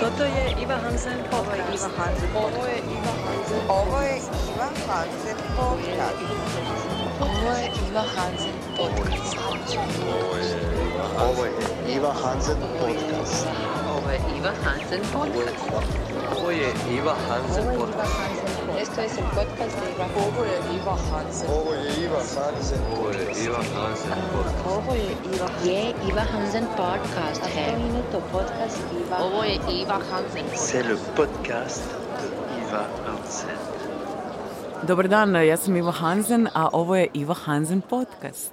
Toto je Iva Hansen podcast. Ovo je Iva Hansen. Ovo je Iva Hansen podcast. Ovo je Iva Hansen podcast. Ovo je Iva Hansen podcast. Ovo je Iva Hansen podcast. Ovo je Iva Hansen podcast. Esto es el podcast Iva. Ovo je Iva Hansen. Ovo je Iva Hansen. Ovo je Iva Hansen podcast. Ovo je Iva. Je Iva Hansen podcast है. to podcast Iva. Ovo je Iva Hansen C'est le podcast de Iva Hansen. Dobar dan, ja sam Iva Hansen, a ovo je Iva Hansen podcast.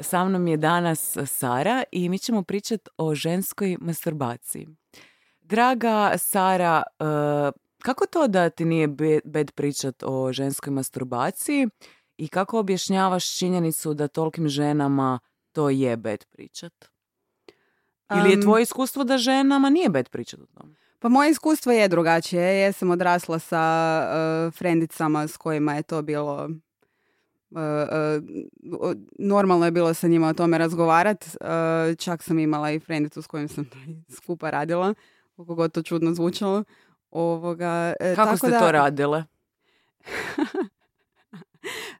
Sa mnom je danas Sara i mi ćemo pričati o ženskoj masturbaciji. Draga Sara, e, kako to da ti nije be- bed pričat o ženskoj masturbaciji i kako objašnjavaš činjenicu da tolkim ženama to je bed pričat? Ili je tvoje iskustvo da ženama nije bed pričat o tome? Pa moje iskustvo je drugačije. Ja sam odrasla sa uh, frendicama s kojima je to bilo... uh, uh, normalno je bilo sa njima o tome razgovarat. Uh, čak sam imala i frendicu s kojom sam skupa radila. Koliko god to čudno zvučalo. Ovoga, e, Kako tako ste da, to radile?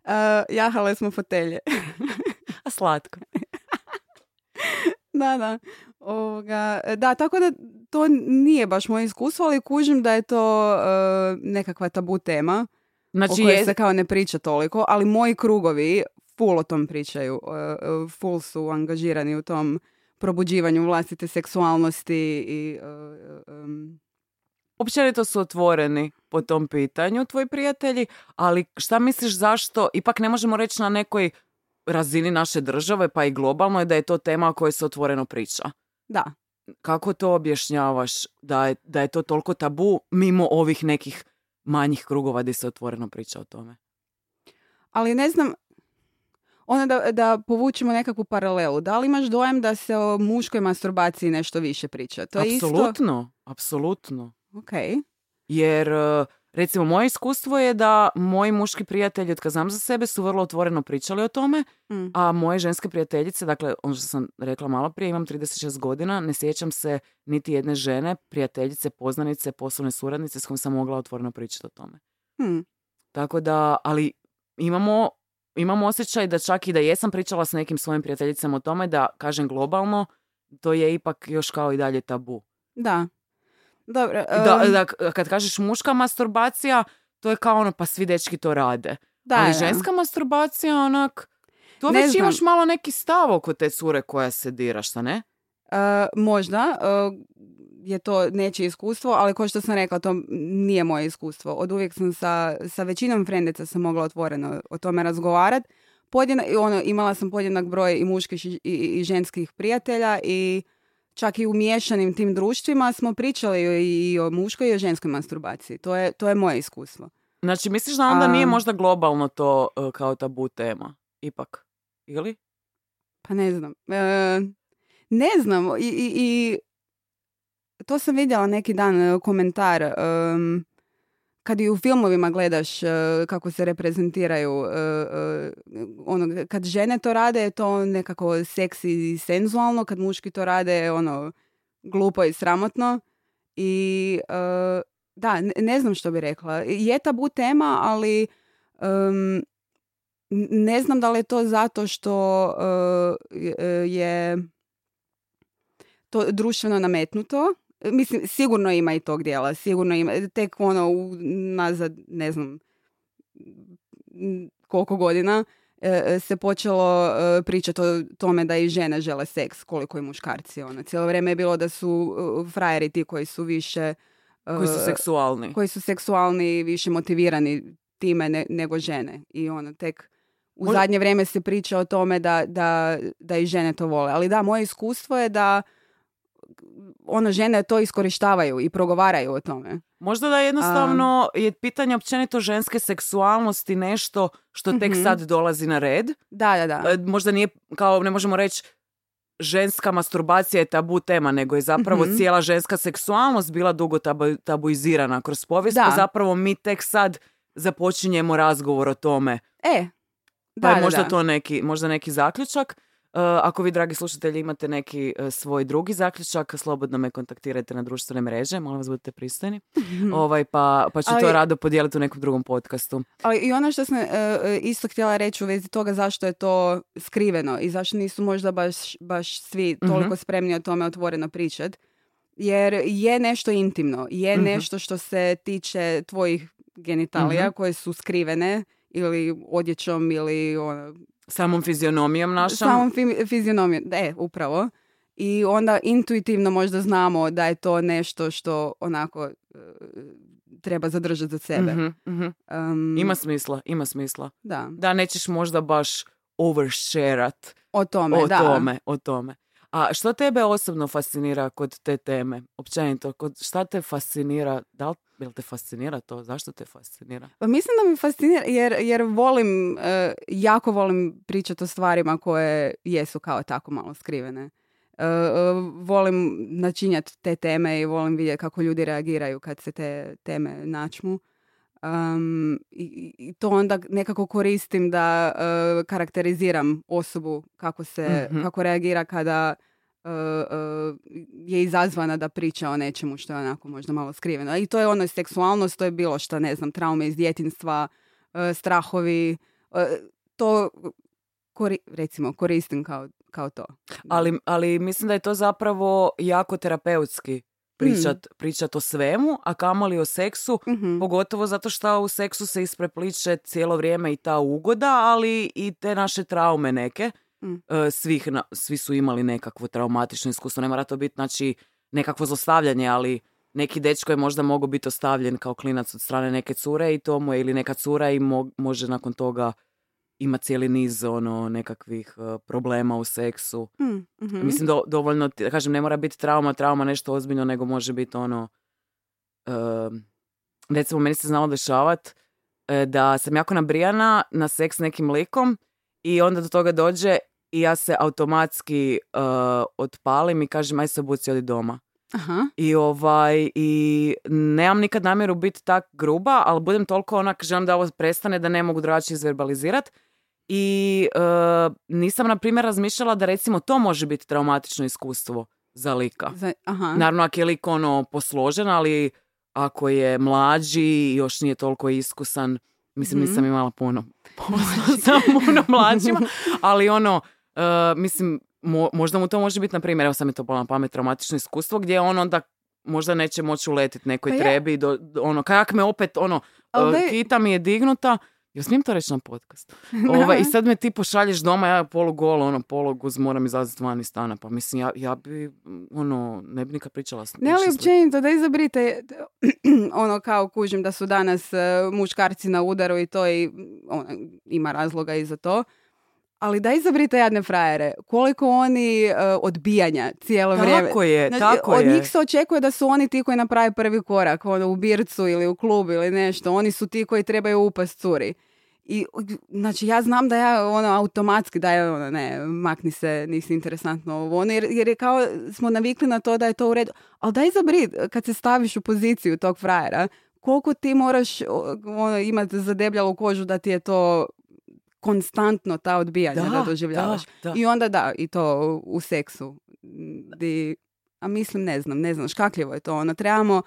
uh, jahale smo fotelje. A slatko. Da, da. Ovoga, da, tako da to nije baš moje iskustvo, ali kužim da je to uh, nekakva tabu tema. Znači, o kojoj je- se kao ne priča toliko, ali moji krugovi full o tom pričaju, uh, full su angažirani u tom probuđivanju vlastite seksualnosti i uh, um, općenito su otvoreni po tom pitanju tvoji prijatelji, ali šta misliš zašto, ipak ne možemo reći na nekoj razini naše države, pa i globalno je da je to tema o kojoj se otvoreno priča. da. Kako to objašnjavaš da je, da je to toliko tabu mimo ovih nekih manjih krugova gdje se otvoreno priča o tome? Ali ne znam, ono da, da povučemo nekakvu paralelu. Da li imaš dojam da se o muškoj masturbaciji nešto više priča? To je isto... apsolutno, apsolutno. Ok. Jer, e, recimo, moje iskustvo je da moji muški prijatelji, od kad znam za sebe, su vrlo otvoreno pričali o tome, Mm. a moje ženske prijateljice, dakle, ono što sam rekla malo prije, imam 36 godina, ne sjećam se niti jedne žene, prijateljice, poznanice, poslovne suradnice s kojom sam mogla otvoreno pričati o tome. Hm. Tako da, ali imamo, imamo osjećaj da čak i da jesam pričala s nekim svojim prijateljicama o tome, da, kažem globalno, to je ipak još kao i dalje tabu. Da. Dobro. Da, em, da, k- kad kažeš muška masturbacija, to je kao ono, pa svi dečki to rade. da, Ali da. ženska masturbacija, onak, to Ne već znam. imaš malo neki stav oko te cure koja se dira, šta ne? E, možda e, je to nečije iskustvo, ali kao što sam rekla, to nije moje iskustvo. Od uvijek sam sa, sa većinom frendica sam mogla otvoreno o tome razgovarat. Podjena, ono, imala sam podjednak broj i muških i, i, i ženskih prijatelja i čak i u miješanim tim društvima smo pričali i, o muškoj i o ženskoj masturbaciji. To je, to je moje iskustvo. Znači, misliš da onda nije Am. možda globalno to e, kao tabu tema? Ipak. Ili? Pa ne znam. E, ne znam. I, i, i to sam vidjela neki dan e, komentar. em, kad i u filmovima gledaš e, kako se reprezentiraju e, ono, kad žene to rade je to nekako seksi i senzualno, kad muški to rade je ono glupo i sramotno i da, ne, ne znam što bi rekla. Je tabu tema, ali n- ne znam da li je to zato što e, je to društveno nametnuto. Mislim, sigurno ima i tog dijela, sigurno ima. Tek ono, u, nazad, ne znam, koliko godina e, se počelo e, pričati o tome da i žene žele seks, koliko i muškarci. Ono. Cijelo vrijeme je bilo da su e, frajeri ti koji su više... e, Koji su seksualni. koji su seksualni i više motivirani time ne- nego žene. I ono, tek u Možda- zadnje vrijeme se priča o tome da, da, da i žene to vole. Ali da, moje iskustvo je da ono, žene to iskorištavaju i progovaraju o tome. Možda da jednostavno je pitanje općenito ženske seksualnosti nešto što tek Mhm. sad dolazi na red. Da, da, da. E, Možda nije, kao ne možemo reći ženska masturbacija je tabu tema, nego je zapravo Mhm. cijela ženska seksualnost bila dugo tabu, tabuizirana kroz povijest, Da. pa zapravo mi tek sad započinjemo razgovor o tome. E, Da, Pa je da, možda da. to neki, možda neki zaključak. E, ako vi, dragi slušatelji, imate neki e, svoj drugi zaključak, slobodno me kontaktirajte na društvene mreže, molim vas budite pristojni, ovaj, pa, pa ću to Ali- rado podijeliti u nekom drugom podcastu. Ali i ono što sam e, isto htjela reći u vezi toga zašto je to skriveno i zašto nisu možda baš, baš svi toliko spremni o tome otvoreno pričat. Jer je nešto intimno, je Mhm. nešto što se tiče tvojih genitalija Mhm. koje su skrivene ili odjećom ili ono, Samom fizionomijom našom. samom fi- fizionomijom. E, upravo. I onda intuitivno možda znamo da je to nešto što onako e, treba zadržati za sebe. Mhm, mhm. Um, Ima smisla, ima smisla. Da, Da, nećeš možda baš oversharat o tome, o da. tome, o tome. A što tebe osobno fascinira kod te teme? Općenito, kod šta te fascinira? Da li, jel te fascinira to? Zašto te fascinira? Pa mislim da mi fascinira jer, jer volim, e, jako volim pričati o stvarima koje jesu kao tako malo skrivene. E, e, volim načinjati te teme i volim vidjeti kako ljudi reagiraju kad se te teme načmu. Um, i, I to onda nekako koristim da e, karakteriziram osobu kako se, Mhm. kako reagira kada je izazvana da priča o nečemu što je onako možda malo skriveno. I to je ono seksualnost, to je bilo što, ne znam, traume iz djetinstva, e, strahovi, e, to kori- recimo koristim kao, kao to. Ali, ali mislim da je to zapravo jako terapeutski pričat, pričat o svemu, a kamoli o seksu, Mhm. pogotovo zato što u seksu se isprepliče cijelo vrijeme i ta ugoda, ali i te naše traume neke. Mm. E, Svih, svi su imali nekakvo traumatično iskustvo, ne mora to biti znači nekakvo zlostavljanje, ali neki dečko je možda mogao biti ostavljen kao klinac od strane neke cure i to mu je, ili neka cura i mo- može nakon toga ima cijeli niz ono nekakvih e, problema u seksu. Mm, mhm. Mislim do, dovoljno, kažem, ne mora biti trauma, trauma nešto ozbiljno, nego može biti ono, em, recimo meni se znalo dešavat e, da sam jako nabrijana na seks s nekim likom i onda do toga dođe i ja se automatski e, otpalim i kažem aj se obuci odi doma. Aha. I ovaj, i nemam nikad namjeru biti tak gruba, ali budem toliko onak, želim da ovo prestane, da ne mogu drugačije izverbalizirat. I e, nisam, na primjer, razmišljala da recimo to može biti traumatično iskustvo za lika. Za- aha. Naravno, ako je lik ono posložen, ali ako je mlađi i još nije toliko iskusan, mislim, Mhm. nisam imala puno posla sa puno mlađima, ali ono, e, mislim, mo- možda mu to može biti, na primjer, evo sam je to pala na pamet, traumatično iskustvo, gdje on onda možda neće moći uletiti nekoj Pa ja- trebi, do, do- ono, kak me opet, ono, e, daj- kita mi je dignuta, Jel smijem to reći na podcast? Ovaj, I sad me ti pošalješ doma, ja polugolo, ono, poluguz, moram izlaziti van iz stana. Pa mislim, ja, ja bi, ono, ne bi nikad pričala s Ne, ali općenito da izabrite ono kao kužim da su danas e, muškarci na udaru i to i ono, ima razloga i za to. Ali da izabrite jadne frajere. Koliko oni e, odbijanja cijelo vrijeme. Tako je, Znači, tako od je. njih se očekuje da su oni ti koji naprave prvi korak, ono, u bircu ili u klubu ili nešto. Oni su ti koji trebaju upast curi. I, znači, ja znam da ja, ono, automatski da je, ono, ne, makni se, nisi interesantno ovo, ono, jer, jer je kao, smo navikli na to da je to u redu. Ali daj zabri, kad se staviš u poziciju tog frajera, koliko ti moraš ono, imati zadebljalu kožu da ti je to konstantno ta odbijanja da, Da, doživljavaš. da, da. I onda da, i to u seksu. Di, a mislim, ne znam, ne znam, škakljivo je to. Ono, trebamo,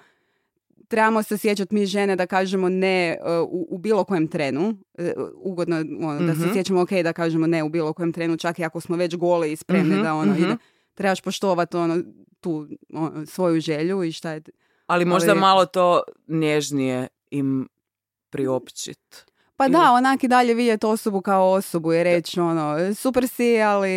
trebamo se sjećati mi žene da kažemo ne uh, u, u bilo kojem trenu. Uh, ugodno ono, da se Mhm. sjećamo ok da kažemo ne u bilo kojem trenu, čak i ako smo već goli i spremni Mhm, da ono mhm. ide. Trebaš poštovati ono, tu ono, svoju želju i šta je... Ali možda ali- malo to nježnije im priopćit. Pa da, onak i dalje vidjeti osobu kao osobu i reći ono, super si, ali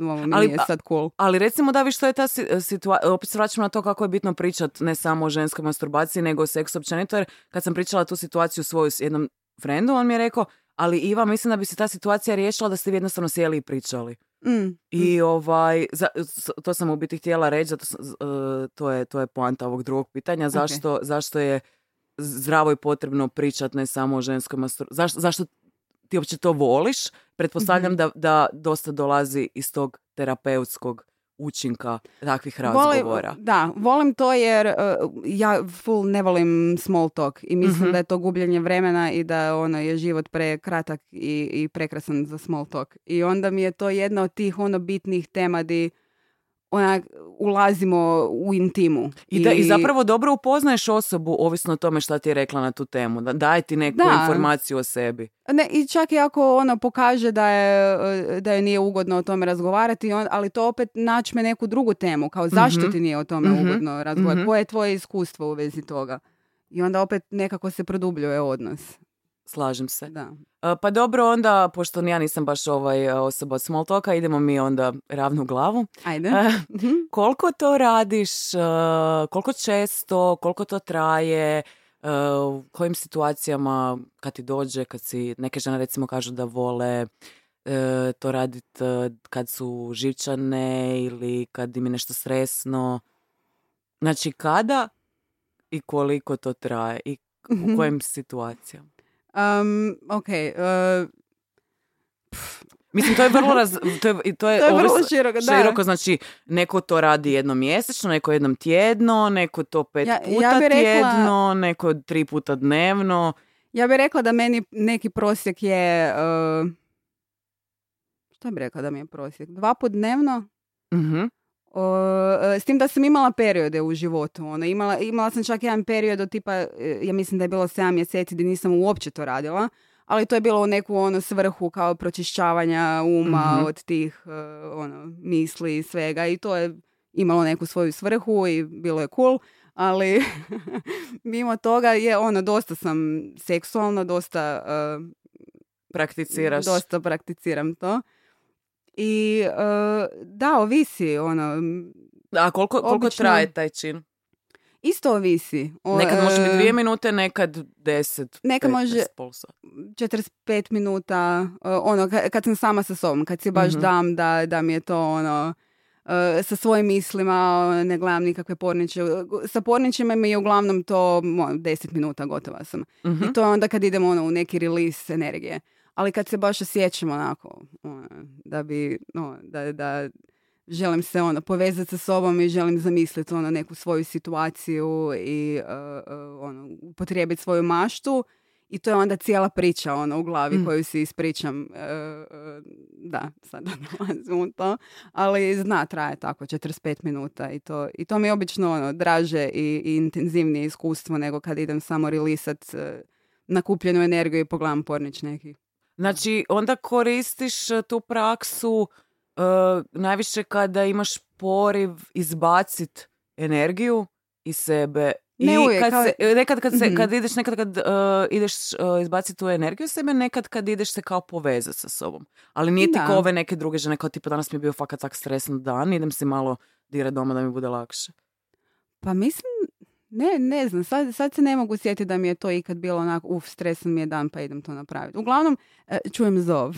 ono, mi Ali- nije sad cool. Ali recimo da vi što je ta situacija, opet se vraćamo na to kako je bitno pričat ne samo o ženskoj masturbaciji, nego o seksu općenito, jer kad sam pričala tu situaciju svoju s jednom frendu, on mi je rekao, ali Iva, mislim da bi se ta situacija riješila da ste vi jednostavno sjeli i pričali. Mm. I ovaj, za, to sam u biti htjela reći, zato e, to, je, to je poanta ovog drugog pitanja, zašto, zašto je zdravo i potrebno pričat ne samo o ženskoj masturbaciji, zašto, zašto ti uopće to voliš, pretpostavljam Mhm. da, da dosta dolazi iz tog terapeutskog učinka takvih Volim- razgovora. da, volim to jer uh, ja full ne volim small talk i mislim Mhm. da je to gubljenje vremena i da ono je život prekratak i, i prekrasan za small talk. I onda mi je to jedna od tih ono bitnih tema di onak ulazimo u intimu. I, da, I zapravo dobro upoznaješ osobu ovisno o tome šta ti je rekla na tu temu. Da, daje ti neku Da. informaciju o sebi. Ne, i čak i ako ono pokaže da je, da je nije ugodno o tome razgovarati, on, ali to opet načme neku drugu temu, kao zašto Mhm. ti nije o tome Mhm. ugodno razgovarati, Mhm. koje je tvoje iskustvo u vezi toga. I onda opet nekako se produbljuje odnos. Slažem se. Da. E, Pa dobro, onda, pošto ja nisam baš ovaj osoba od small talka, idemo mi onda ravnu glavu. Ajde. E, Mhm. koliko to radiš, e, koliko često, koliko to traje, u kojim situacijama kad ti dođe, kad si, neke žene recimo kažu da vole to radit e, kad su živčane ili kad im je nešto stresno. Znači kada i koliko to traje i u Mhm. kojim situacijama? Um, ok, e, Mislim, to je vrlo raz... To je, to je, to je vrlo široko, da. široko, znači neko to radi jednom mjesečno, neko jednom tjedno, neko to pet Ja- puta ja bi rekla- tjedno, neko tri puta dnevno. Ja bih rekla da meni neki prosjek je... Uh, šta bi rekla da mi je prosjek? Dva put dnevno? Mhm. E, s tim da sam imala periode u životu. Ono, imala, imala sam čak jedan period od tipa, e, ja mislim da je bilo 7 mjeseci gdje nisam uopće to radila, ali to je bilo u neku ono svrhu kao pročišćavanja uma Mhm. od tih e, ono, misli i svega i to je imalo neku svoju svrhu i bilo je cool, ali mimo toga je ono, dosta sam seksualna, dosta e, Prakticiraš. Dosta prakticiram to. I e, da, ovisi, ono, A koliko, koliko Obično- traje taj čin? isto ovisi. O, Nekad može biti dvije minute, nekad deset, Nekad 15, može- pol sata. 45 minuta, e, ono, ka- kad sam sama sa sobom, kad si baš Mhm. dam da, da mi je to, ono, e, sa svojim mislima, ne gledam nikakve porniče. Sa porničima mi je uglavnom to mo, 10 minuta gotova sam. Mhm. I to je onda kad idemo ono, u neki release energije. Ali kad se baš osjećam onako, ono, da bi, no, da, da želim se ono, povezati sa sobom i želim zamisliti ono, neku svoju situaciju i uh, uh, ono, upotrijebiti svoju maštu. I to je onda cijela priča ono, u glavi Mm. koju si ispričam. uh, uh, da, sad da ne ulazim u to. Ali zna, traje tako 45 minuta i to, i to mi je obično ono, draže i, i intenzivnije iskustvo nego kad idem samo rilisat uh, nakupljenu energiju i pogledam pornić neki. Znači, onda koristiš e, tu praksu e, najviše kada imaš poriv izbacit energiju iz sebe. Ne I uvijek, kad se, e, nekad kad, se, Mhm. kad ideš, nekad kad ideš izbaciti tu energiju iz sebe, nekad kad ideš se kao povezati sa sobom. Ali nije ti kao ove neke druge žene, kao tipa danas mi je bio fakat tak stresan dan, idem si malo dirat doma da mi bude lakše. Pa mislim, ne, ne znam, sad, sad se ne mogu sjetiti da mi je to ikad bilo onako, uf, stresan mi je dan pa idem to napraviti. Uglavnom, e, čujem zov.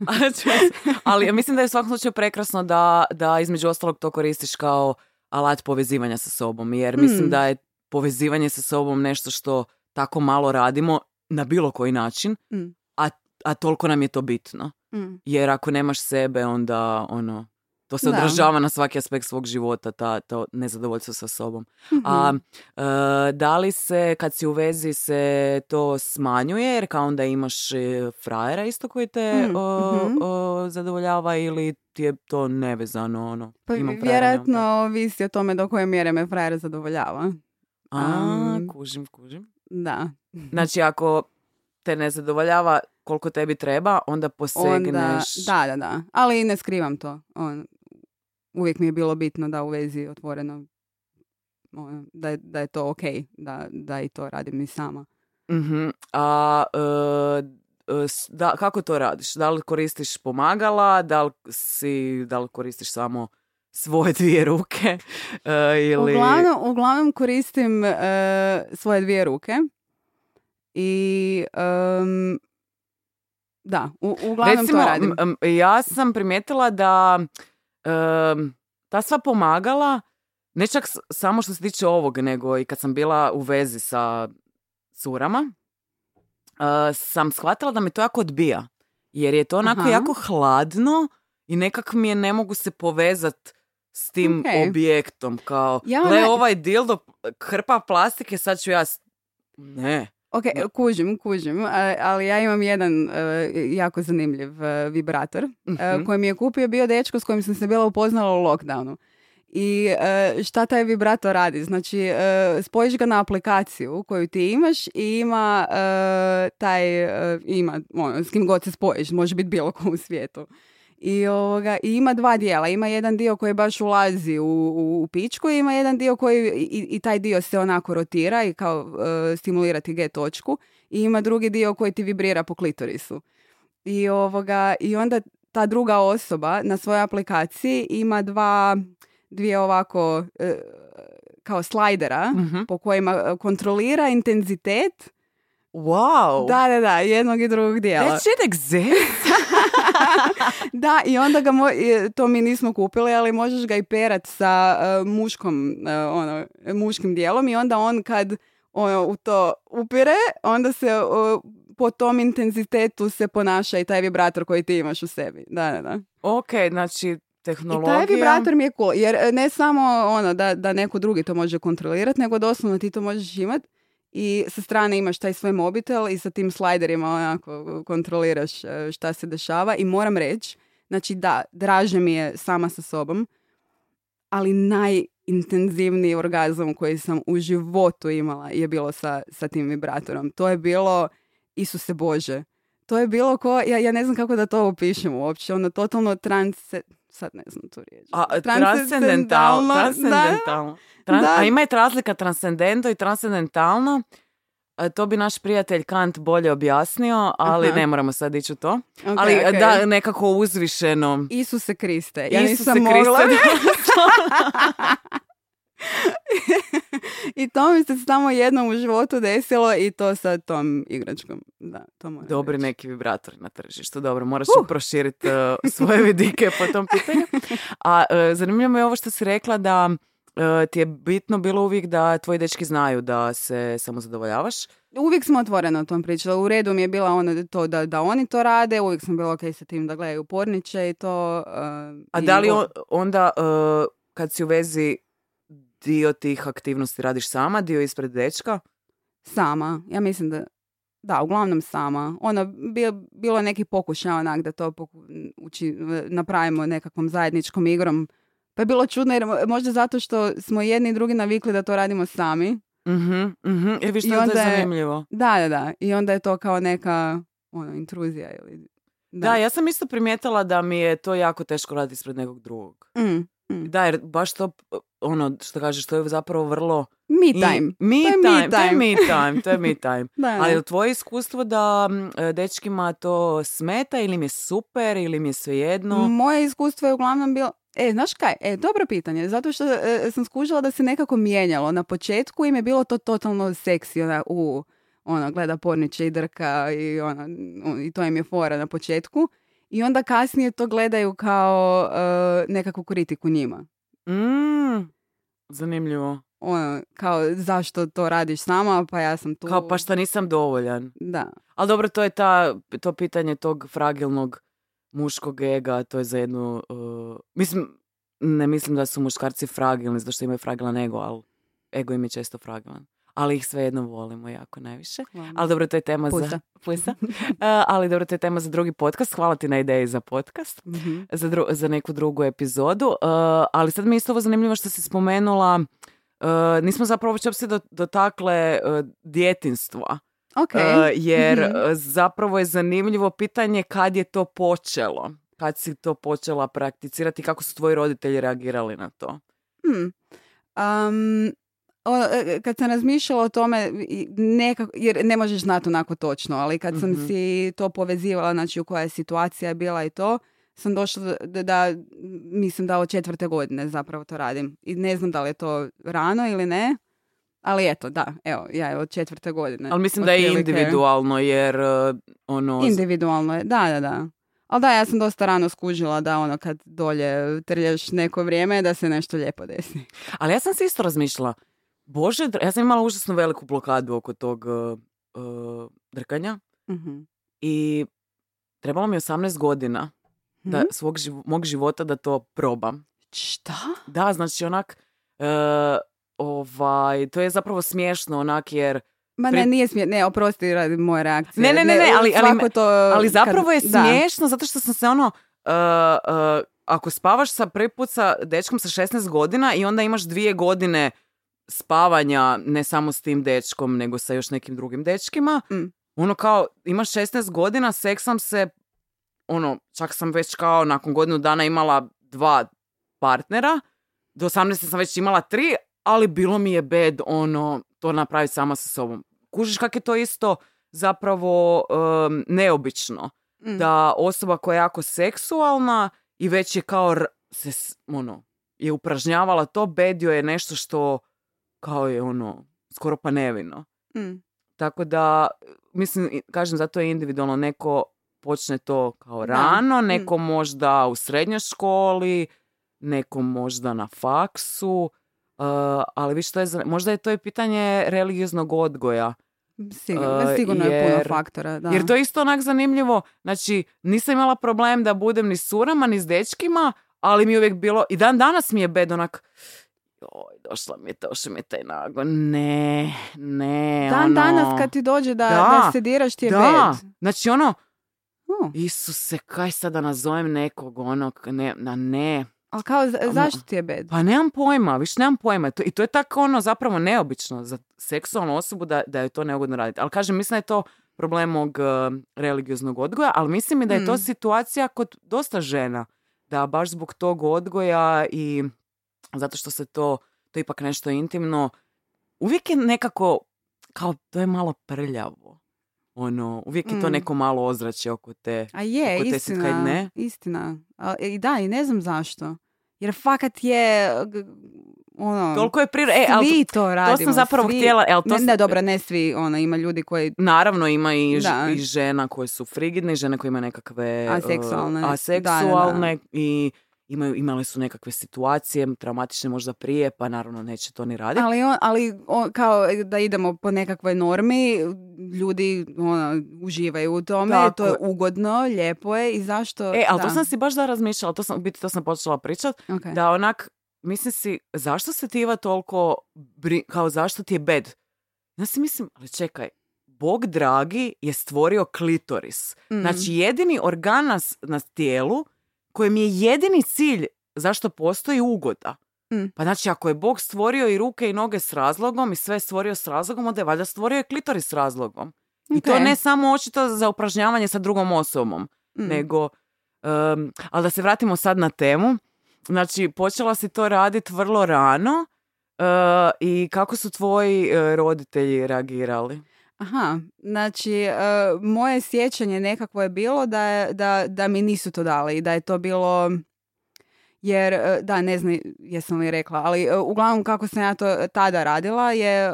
Ali mislim da je u svakom slučaju prekrasno da, da između ostalog to koristiš kao alat povezivanja sa sobom. Jer mislim Mm. da je povezivanje sa sobom nešto što tako malo radimo na bilo koji način, Mm. a, a toliko nam je to bitno. Mm. Jer ako nemaš sebe, onda ono, to se Da. odražava na svaki aspekt svog života, ta, to nezadovoljstvo sa sobom. Mhm. A e, da li se, kad si u vezi, se to smanjuje, jer kao onda imaš e, frajera isto koji te Mm, o, mhm. o, zadovoljava ili ti je to nevezano, ono, Pa imam vjerojatno ovisi o tome do koje mjere me frajer zadovoljava. A, kužim, kužim. Da. Znači, ako te ne zadovoljava koliko tebi treba, onda posegneš... Onda, da, da, da. Ali ne skrivam to. On, uvijek mi je bilo bitno da u vezi otvoreno ono, da, je, da je to ok, da, da i to radim i sama. Mhm. A s- da, kako to radiš? Da li koristiš pomagala, da li, si, da li koristiš samo svoje dvije ruke e, ili... Uglavnom, uglavnom koristim e, svoje dvije ruke i em, da, u, uglavnom Recimo, to radim. ja sam primijetila da ta sva pomagala, ne čak s- samo što se tiče ovog, nego i kad sam bila u vezi sa curama, e, sam shvatila da mi to jako odbija. Jer je to onako Aha. jako hladno i nekak mi je ne mogu se povezat s tim objektom, kao, Ja gle ne- ovaj dildo, hrpa plastike, sad ću ja... s- Ne. Ok, kužim, kužim, ali ja imam jedan e, jako zanimljiv e, vibrator Mhm. koji mi je kupio bio dečko s kojim sam se bila upoznala u lockdownu. I šta taj vibrator radi? Znači, spojiš ga na aplikaciju koju ti imaš i ima taj, ima, ono, s kim god se spojiš, može biti bilo ko u svijetu. I, ovoga, I ima dva dijela. Ima jedan dio koji baš ulazi u, u, u pičku i ima jedan dio koji i, i taj dio se onako rotira i kao e, stimulira ti G točku. I ima drugi dio koji ti vibrira po klitorisu. I, ovoga, I onda ta druga osoba na svojoj aplikaciji ima dva, dvije ovako e, kao slajdera Mhm. po kojima e, kontrolira intenzitet Wow. da, da, da, jednog i drugog dijela. That shit exists. Da, i onda ga, mo- i to mi nismo kupili, ali možeš ga i perat sa e, muškom, e, ono, muškim dijelom i onda on kad ono, u to upire, onda se o, po tom intenzitetu se ponaša i taj vibrator koji ti imaš u sebi. Da, da, da. ok, znači, I tehnologija... taj vibrator mi je cool, jer e, ne samo ono da, da neko drugi to može kontrolirati, nego doslovno ti to možeš imat i sa strane imaš taj svoj mobitel i sa tim slajderima onako kontroliraš e, šta se dešava. I moram reći, znači da, draže mi je sama sa sobom, ali najintenzivniji orgazam koji sam u životu imala je bilo sa, sa tim vibratorom. To je bilo, Isuse Bože, to je bilo ko, ja, ja ne znam kako da to opišem uopće, ono totalno transe, sad ne znam tu riječ. A, Transcendentalno, transcendentalno. transcendentalno. Tran- Da. A ima je razlika transcendento i transcendentalno. E, To bi naš prijatelj Kant bolje objasnio, ali Aha. ne moramo sad ići u to. Ok, ali ok. da, nekako uzvišeno. Isuse Kriste. Ja Isuse nisam. Kriste, I to mi se samo jednom u životu desilo i to sa tom igračkom. Da, to moram Dobri reći. neki vibratori na tržištu. Dobro, moraš Uh. proširiti e, svoje vidike po tom pitanju. A e, zanimljivo mi je ovo što si rekla da e, ti je bitno bilo uvijek da tvoji dečki znaju da se samo zadovoljavaš. Uvijek smo otvoreno o tom pričali. U redu mi je bila ono to da, da oni to rade. Uvijek sam bila ok sa tim da gledaju porniče i to. uh, A i da li on- onda kad si u vezi dio tih aktivnosti radiš sama, dio ispred dečka? Sama. Ja mislim da da, uglavnom sama. Ono, bi, bilo je neki pokušaj onak da to poku- uči, napravimo nekakvom zajedničkom igrom. Pa je bilo čudno jer mo- možda zato što smo jedni i drugi navikli da to radimo sami. Mhm, mhm. Jer viš I to onda je- zanimljivo. Da, da, da. I onda je to kao neka ono, intruzija ili... Da. ja sam isto primijetila da mi je to jako teško raditi ispred nekog drugog. Mm, mm. Da, jer baš to, ono, što kažeš, to je zapravo vrlo... Me i- time. Me To je me time, to je time. me time, to je me time. Da. Ali je tvoje iskustvo da m, e, dečkima to smeta ili im je super ili im je svejedno? Moje iskustvo je uglavnom bilo... E, znaš kaj? E, dobro pitanje. Zato što e, sam skužila da se nekako mijenjalo. Na početku im je bilo to totalno seksi. Ona, u, ono, gleda porniče i drka i, ono, i to im je fora na početku. I onda kasnije to gledaju kao e, nekakvu kritiku njima. Mm, zanimljivo. Ono, kao zašto to radiš sama, pa ja sam tu. Kao pa šta nisam dovoljan. Da. Ali dobro, to je ta, to pitanje tog fragilnog muškog ega, to je za jednu... uh, mislim, ne mislim da su muškarci fragilni, zato što imaju fragilan ego, ali ego im je često fragilan. Ali ih svejedno volimo jako najviše. Ali dobro, to je tema za... Pusa. Pusa. Uh, ali dobro, to je tema za drugi podcast. Hvala ti na ideji za podcast. Mhm. Za, dru- za neku drugu epizodu. Uh, ali sad mi je isto ovo zanimljivo što si spomenula uh, nismo zapravo uopće se do- dotakle uh, djetinstva. Ok. Uh, jer Mhm. uh, zapravo je zanimljivo pitanje kad je to počelo. Kad si to počela prakticirati, kako su tvoji roditelji reagirali na to? Hmm. Um, kad sam razmišljala o tome, nekako, jer ne možeš znati onako točno, ali kad sam Mhm. si to povezivala, znači u koja je situacija bila i to, sam došla da, da mislim da od četvrte godine zapravo to radim. I ne znam da li je to rano ili ne, ali eto, da, evo, ja je od četvrte godine. Ali mislim da je otprilike. individualno, jer uh, ono... Individualno je, da, da, da. Ali da, ja sam dosta rano skužila da ono kad dolje trljaš neko vrijeme da se nešto lijepo desi. Ali ja sam se isto razmišljala, bože, ja sam imala užasno veliku blokadu oko tog uh, uh, drkanja Mhm. i trebalo mi je 18 godina da Mhm. svog živ- mog života da to probam. Šta? Da, znači onak, e, ovaj, to je zapravo smiješno onak jer, Ma ne, nije smije, ne, oprosti radi moje reakcije. Ne, ne, ne, ne, ali- ali- to, ali kad- zapravo je da. smiješno zato što sam se ono, e, e, ako spavaš sa prvi put sa dečkom sa 16 godina i onda imaš dvije godine spavanja ne samo s tim dečkom nego sa još nekim drugim dečkima, Mm. ono kao imaš 16 godina, seksam se, ono, čak sam već kao nakon godinu dana imala dva partnera, do 18 sam već imala tri, ali bilo mi je bed ono, to napraviti sama sa sobom. Kužiš kak je to isto zapravo em, neobično. Mm. Da osoba koja je jako seksualna i već je kao r- se, ono, je upražnjavala to, bed joj je nešto što kao je ono, skoro pa nevino. Mm. Tako da, mislim, kažem, zato je individualno. Neko počne to kao Da, rano, mm. neko možda u srednjoj školi, neko možda na faksu, uh, ali vi što je, možda je to i pitanje religioznog odgoja. Sigurno, E, sigurno je puno jer- faktora, da. Jer to je isto onak zanimljivo. Znači, nisam imala problem da budem ni s curama, ni s dečkima, ali mi je uvijek bilo, i dan danas mi je bed onak, joj, došla mi je, je taj nagon. Ne, ne, Dan ono... danas kad ti dođe da, Da, da, se diraš ti je da, bed. znači ono, Uh, Isuse, kaj sad da nazovem nekog onog, ne, na ne. ali kao, za- zašto ti je bed? Pa nemam pojma, više nemam pojma. To, I to je tako ono zapravo neobično za seksualnu osobu da, da je to neugodno raditi. Ali kažem, mislim da je to problem mog eh, religioznog odgoja, ali mislim i da je to Mm. situacija kod dosta žena. Da baš zbog tog odgoja i zato što se to, to je ipak nešto intimno, uvijek je nekako, kao to je malo prljavo. Ono, uvijek je to Mm. neko malo ozračje oko te. A je, Oko te istina, kaj ne? istina. A, I da, i ne znam zašto. Jer fakat je, ono, Toliko je prirodno. E, ali svi to radimo. sam zapravo svi- htjela, el, to ne, sam- ne, dobro, ne svi, ono, ima ljudi koji, Naravno ima i, ž- i žena koje su frigidne i žene koje imaju nekakve uh, Aseksualne. Da, da, da. aseksualne i imaju, imale su nekakve situacije traumatične možda prije, pa naravno neće to ni raditi. ali, on, ali on, kao da idemo po nekakvoj normi, ljudi ono, uživaju u tome, Tako to je ugodno, lijepo je i zašto... E, ali da. to sam si baš da razmišljala, to sam, u biti to sam počela pričat, Ok. da onak, mislim si, zašto se ti Iva toliko, bri- kao zašto ti je bed? Ja si mislim, ali čekaj, Bog dragi je stvorio klitoris. Mm. Znači, jedini organ na, na tijelu kojem je jedini cilj zašto postoji ugoda. Mm. Pa znači, ako je Bog stvorio i ruke i noge s razlogom i sve je stvorio s razlogom, onda je valjda stvorio i klitoris s razlogom. I to ne samo očito za upražnjavanje sa drugom osobom, Mm. nego... um, ali da se vratimo sad na temu. Znači, počela si to raditi vrlo rano uh, i kako su tvoji uh, roditelji reagirali? Aha, znači e, moje sjećanje nekakvo je bilo da, je- da, da mi nisu to dali i da je to bilo jer, e, da ne znam jesam li rekla, ali e, uglavnom kako sam ja to tada radila je, e,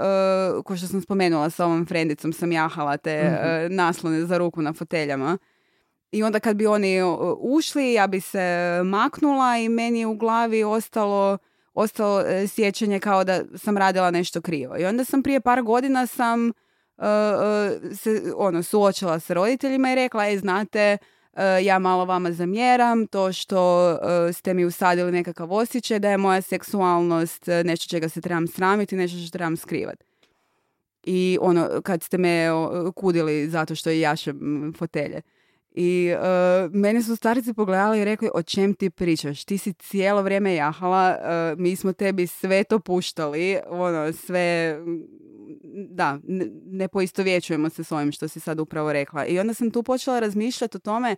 ko što sam spomenula sa ovom frendicom sam jahala te e, naslone za ruku na foteljama. I onda kad bi oni ušli, ja bi se maknula i meni je u glavi ostalo ostalo sjećanje kao da sam radila nešto krivo. I onda sam prije par godina sam se ono, suočila s roditeljima i rekla, e, znate, e, ja malo vama zamjeram to što e, ste mi usadili nekakav osjećaj da je moja seksualnost e, nešto čega se trebam sramiti, nešto što trebam skrivati. I ono, kad ste me kudili zato što jašem fotelje. I e, mene su starice pogledali i rekli, o čem ti pričaš? Ti si cijelo vrijeme jahala, e, mi smo tebi sve to puštali, ono, sve, da, ne, poistovjećujemo se s ovim što si sad upravo rekla. I onda sam tu počela razmišljati o tome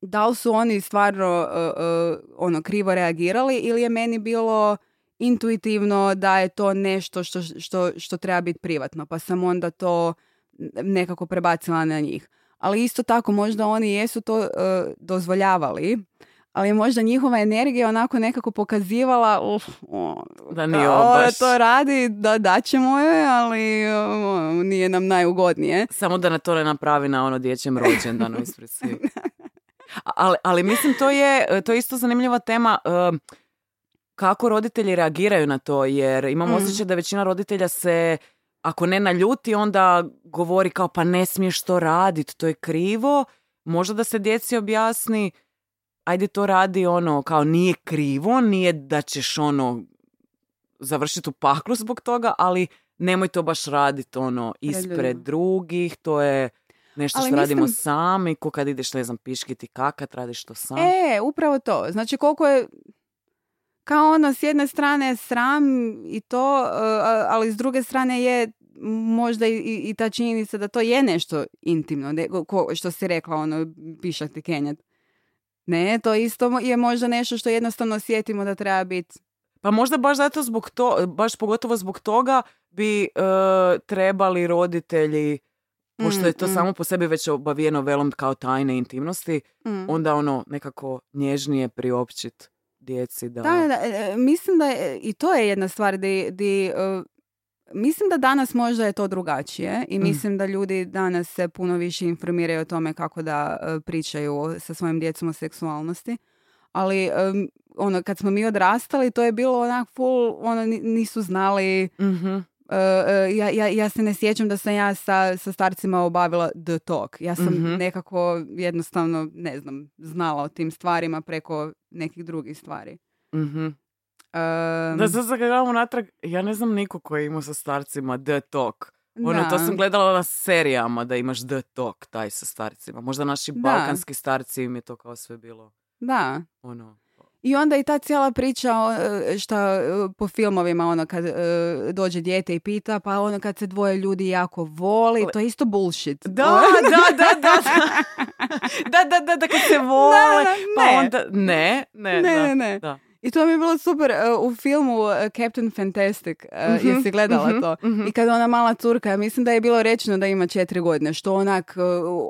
da li su oni stvarno e, e, ono krivo reagirali ili je meni bilo intuitivno da je to nešto što, što, što treba biti privatno, pa sam onda to nekako prebacila na njih. Ali isto tako možda oni jesu to e, dozvoljavali, ali je možda njihova energija onako nekako pokazivala uf, o, Da nije baš. to radi, da daćemo je, ali o, nije nam najugodnije. Samo da na to ne napravi na ono dječjem rođendanu ispred svih. A- Ali, ali mislim to je, to je isto zanimljiva tema kako roditelji reagiraju na to jer imam Mm. osjećaj da većina roditelja se ako ne naljuti onda govori kao pa ne smiješ to radit, to je krivo. Možda da se djeci objasni ajde to radi ono, kao nije krivo, nije da ćeš ono završiti u paklu zbog toga, ali nemoj to baš raditi ono ispred drugih, to je nešto Ali što radimo mislim- sami, ko kad ideš, ne znam, piškiti kakat, radiš to sam. E, upravo to. Znači koliko je kao ono s jedne strane sram i to, uh, ali s druge strane je možda i, i- ta činjenica da to je nešto intimno, ko, što si rekla, ono, pišati kenjat. Ne, to isto je možda nešto što jednostavno osjetimo da treba biti. Pa možda baš zato zbog to, baš pogotovo zbog toga bi e, trebali roditelji, pošto je to Mm, mm. samo po sebi već obavijeno velom kao tajne intimnosti, Mm. onda ono nekako nježnije priopćit djeci da... Da, da, e, mislim da je, i to je jedna stvar di, di, e, mislim da danas možda je to drugačije i Mm. mislim da ljudi danas se puno više informiraju o tome kako da e, pričaju sa svojim djecom o seksualnosti. Ali em, ono, kad smo mi odrastali, to je bilo onak full, ono, ni- nisu znali, Mhm. e, e, ja, ja, ja se ne sjećam da sam ja sa, sa starcima obavila the talk. Ja sam Mhm. nekako jednostavno, ne znam, znala o tim stvarima preko nekih drugih stvari. Mhm. Em, Da, sad gledamo natrag, ja ne znam niko koji je imao sa starcima The Talk. Ono, da. to sam gledala na serijama da imaš The Talk, taj sa starcima. Možda naši Da. balkanski starci im je to kao sve bilo, Da. ono... I onda i ta cijela priča e, šta e, po filmovima ono kad e, dođe dijete i pita pa ono kad se dvoje ljudi jako voli, to je isto bullshit. Da, da, da, da, da, da, da, da, kad se vole, Da, da, pa ne. onda, ne, ne, Ne, da, ne, ne. da. I to mi je bilo super e, u filmu e, Captain Fantastic. Mhm, Jesi gledala mhm, to? mhm. I kada ona mala curka, mislim da je bilo rečeno da ima četiri godine, što onak,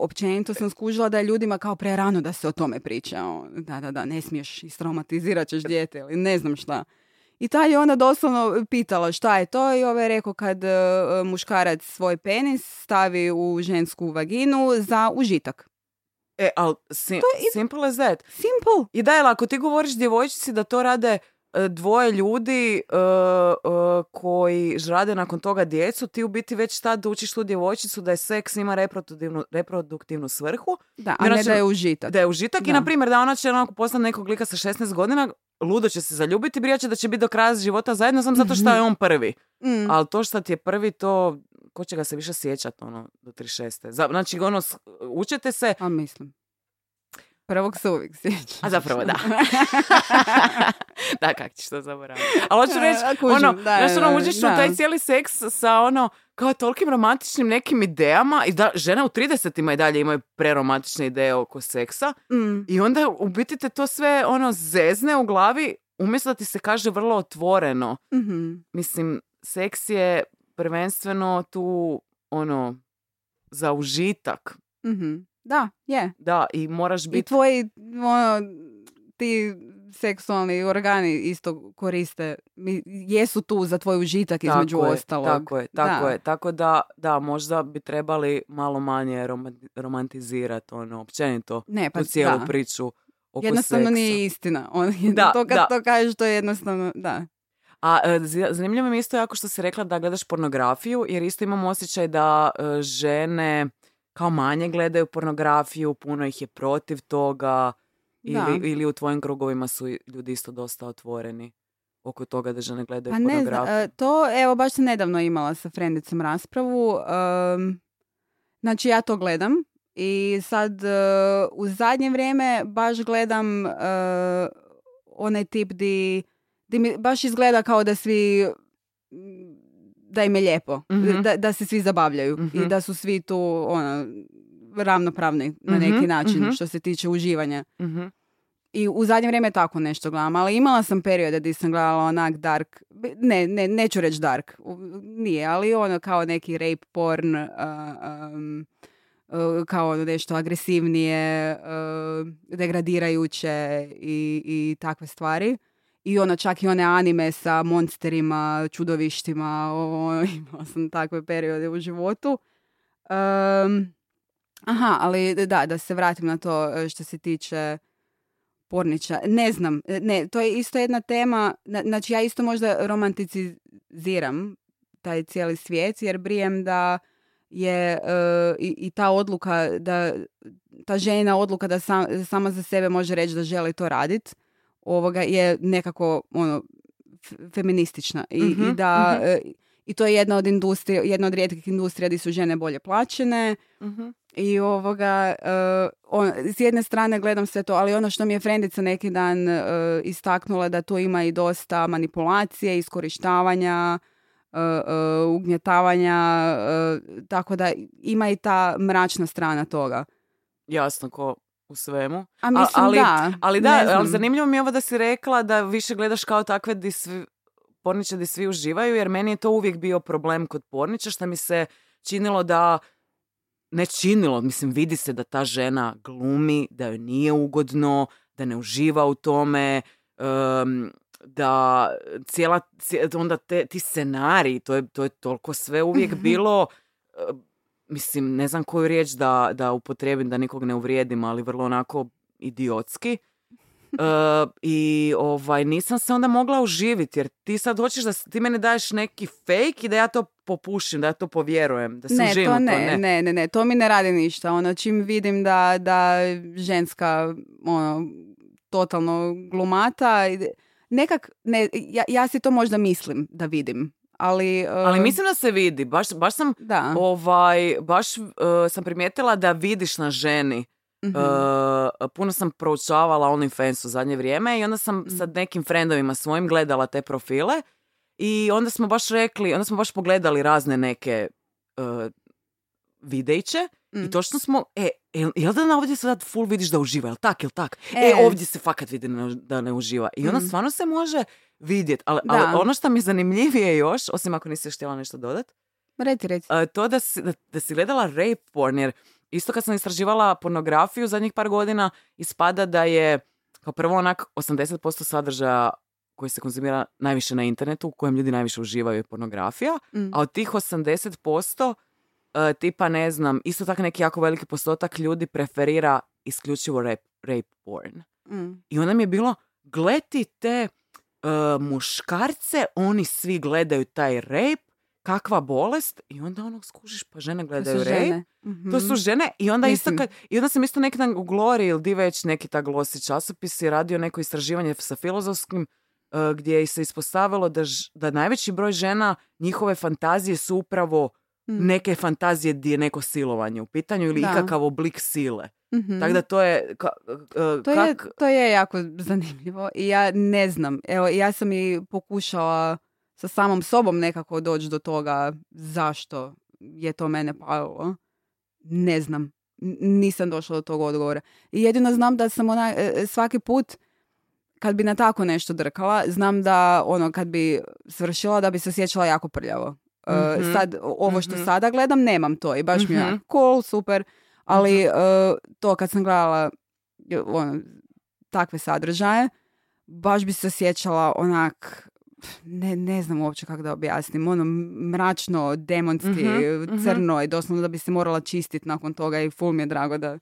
općenito sam skužila da je ljudima kao prerano da se o tome priča. O, Da, da, da, ne smiješ, istraumatizirat ćeš dijete ili ne znam šta. I ta je onda doslovno pitala šta je to i ovaj je rekao kad muškarac svoj penis stavi u žensku vaginu za užitak. E, ali sim, simple as that. Simple. I da, jel, ako ti govoriš djevojčici da to rade e, dvoje ljudi e, e, koji rade nakon toga djecu, ti u biti već tad učiš tu djevojčicu da je seks ima reproduktivnu, reproduktivnu svrhu, Da, a I ne će- da je užitak. da je užitak i Da. na primjer da ona će onako postati nekog lika sa 16 godina, ludo će se zaljubiti, brijat će da će biti do kraja života zajedno sam zato što je on prvi. Mm. Ali to što ti je prvi, to ko će ga se više sjećat ono, do 36. Za- Znači, ono, učite se, A mislim. Prvog se uvijek sjeća. a zapravo da. da, kak ćeš to zaboraviti. Ali hoću reći, kužim, ono, da, znaš, ono, uđeš da. u taj cijeli seks sa ono, kao tolikim romantičnim nekim idejama i da žene u 30-ima i dalje imaju preromantične ideje oko seksa Mm. i onda u biti te to sve ono zezne u glavi umjesto da ti se kaže vrlo otvoreno. Mhm. Mislim, seks je prvenstveno tu ono za užitak. Mhm. Da, je. Da, i moraš I biti tvoji, ono, ti seksualni organi isto koriste, jesu tu za tvoj užitak između tako je, ostalog. Tako je, tako Da. je. Tako da, da, možda bi trebali malo manje roman- romantizirati ono, općenito Ne, pa tu cijelu da. priču oko Jednostavno seksa. nije istina. On, Da, to kad da. to kažeš, to je jednostavno, da. A e, zanimljivo mi isto jako što si rekla da gledaš pornografiju, jer isto imam osjećaj da e, žene kao manje gledaju pornografiju, puno ih je protiv toga, Da. ili, ili u tvojim krugovima su ljudi isto dosta otvoreni oko toga da žene gledaju Pa ne znam, pornografiju. e, to evo baš sam nedavno imala sa frendicom raspravu. znači ja to gledam i sad e, u zadnje vrijeme baš gledam e, onaj tip di, di mi baš izgleda kao da svi da im je lijepo, Mhm. da, da se svi zabavljaju i Mhm. da su svi tu ono, ravnopravni na neki način mhm. što se tiče uživanja. Mhm. I u zadnje vrijeme tako nešto gledam, ali imala sam periode gdje sam gledala onak dark, ne, ne neću reći dark, nije, ali ono kao neki rape porn, uh, um, uh, kao ono nešto agresivnije, uh, degradirajuće i, i takve stvari. I ono čak i one anime sa monsterima, čudovištima, ovo, imala sam takve periode u životu. Um, aha, ali da, da se vratim na to e, što se tiče porniča. Ne znam, e, ne, to je isto jedna tema, na- znači ja isto možda romanticiziram taj cijeli svijet jer brijem da je e, i, i ta odluka da ta žena odluka da sam- sama za sebe može reći da želi to raditi, ovoga je nekako ono feministična i, Mhm, i da mhm. e, i to je jedna od industrija, jedna od rijetkih industrija gdje su žene bolje plaćene Mhm. i ovoga e, on, s jedne strane gledam sve to, ali ono što mi je frendica neki dan e, istaknula da tu ima i dosta manipulacije, iskorištavanja, e, ugnjetavanja, tako da ima i ta mračna strana toga. Jasno, ko u svemu. A mislim ali, da. Ali da, ali zanimljivo mi je ovo da si rekla da više gledaš kao takve di svi, porniče di svi uživaju, jer meni je to uvijek bio problem kod porniča, što mi se činilo da ne činilo, mislim vidi se da ta žena glumi, da joj nije ugodno, da ne uživa u tome, em, da cijela, cije- onda te, ti scenariji, to je, to je toliko sve uvijek bilo, e, mislim, ne znam koju riječ da, da upotrijebim, da nikog ne uvrijedim, ali vrlo onako idiotski. E, I ovaj, nisam se onda mogla uživiti, jer ti sad hoćeš da ti meni daješ neki fake i da ja to popušim, da ja to povjerujem, da se Ne, uživim to u to. ne, ne, ne, ne, to mi ne radi ništa. Ono, čim vidim da, da ženska, ono, totalno glumata, nekak, ne, ja, ja si to možda mislim da vidim, ali... Ali uh, mislim da se vidi, baš, baš sam Da. ovaj, baš uh, sam primijetila da vidiš na ženi. Mhm. Uh, puno sam proučavala OnlyFans u zadnje vrijeme i onda sam Mhm. sa nekim frendovima svojim gledala te profile i onda smo baš rekli, onda smo baš pogledali razne neke uh, videiće Mm. i točno smo, e, jel, jel da na ovdje sad full vidiš da uživa, jel tak, jel tak? E, E. ovdje se fakat vidi ne- da ne uživa. I onda Mm. stvarno se može vidjeti, ali, ali ono što mi je zanimljivije još, osim ako nisi još htjela nešto dodat, Reci, reci. a, to da si, da, da si gledala rape porn, jer isto kad sam istraživala pornografiju zadnjih par godina, ispada da je kao prvo onak 80% sadržaja koji se konzumira najviše na internetu, u kojem ljudi najviše uživaju je pornografija, Mm. a od tih 80% e, tipa ne znam, isto tako neki jako veliki postotak ljudi preferira isključivo rape, rape porn. Mm. I onda mi je bilo, gleti te e, muškarce, oni svi gledaju taj rape, kakva bolest, i onda ono skužiš, pa žene To gledaju su rape. žene. To su žene i onda isto kad, i onda sam isto neki dan u Glory ili di već neki ta glosi časopis je radio neko istraživanje sa filozofskim e, gdje se ispostavilo da, ž- da najveći broj žena njihove fantazije su upravo Mm. neke fantazije gdje je neko silovanje u pitanju ili Da. ikakav oblik sile. Mhm. Tako da to je ka- e, To je, kak- to je jako zanimljivo i ja ne znam. Evo, ja sam i pokušala sa samom sobom nekako doći do toga zašto je to mene palilo. Ne znam. Nisam došla do tog odgovora. I jedino znam da sam ona, e, svaki put kad bi na tako nešto drkala, znam da ono kad bi svršila da bi se osjećala jako prljavo. E, Mhm. Sad, ovo što Mhm. sada gledam, nemam to i baš mi je Mhm. cool, super, ali e, to kad sam gledala je, ono, takve sadržaje, baš bi se osjećala onak, ne, ne znam uopće kako da objasnim, ono mračno, demonski, Mhm, crno i doslovno da bi se morala čistiti nakon toga i ful mi je drago da...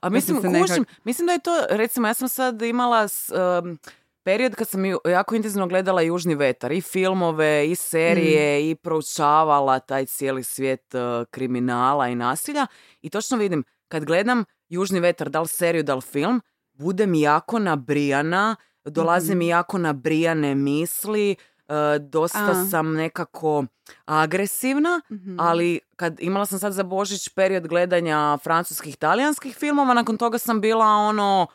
A mislim, se nekak- kužim, mislim da je to, recimo, ja sam sad imala s, um, period kad sam jako intenzivno gledala Južni vetar, i filmove, i serije, Mm. i proučavala taj cijeli svijet uh, kriminala i nasilja. I točno vidim, kad gledam Južni vetar, da li seriju, da li film, budem jako nabrijana, dolaze mi Mhm. jako nabrijane misli, uh, dosta A. sam nekako agresivna, Mhm. ali kad imala sam sad za Božić period gledanja francuskih, talijanskih filmova, nakon toga sam bila ono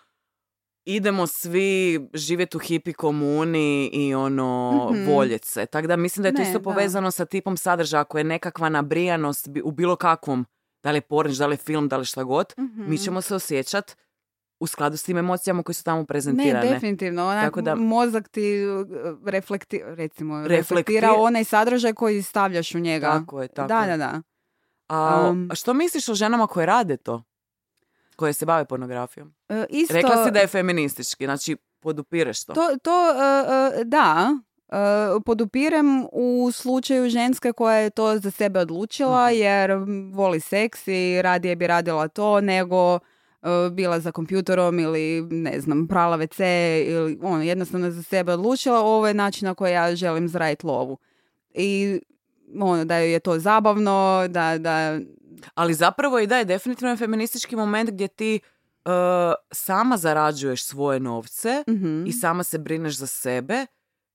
idemo svi živjeti u hipi komuni i ono Mhm. voljeti se. Tako da mislim da je to Ne, isto da. povezano sa tipom sadržaja ako je nekakva nabrijanost u bilo kakvom, da li je pornić, da li je film, da li šta god, Mhm. mi ćemo se osjećati u skladu s tim emocijama koje su tamo Ne, prezentirane. definitivno. Onak, Tako da- mozak ti uh, reflekti, recimo, Reflekti- reflektira onaj sadržaj koji stavljaš u njega. Tako je, tako da, je. da, da. A, Um, a što misliš o ženama koje rade to? Koje se bave pornografijom? E, isto, Rekla si da je feministički, znači podupireš to. To, to e, e, da, e, podupirem u slučaju ženske koja je to za sebe odlučila Mhm. jer voli seks i radije bi radila to nego bila za kompjuterom ili ne znam, prala WC ili ono, jednostavno za sebe odlučila ovo je način na koji ja želim zaraditi lovu. I ono, da joj je to zabavno, da, da Ali zapravo i da je definitivno je feministički moment gdje ti uh, sama zarađuješ svoje novce mhm, i sama se brineš za sebe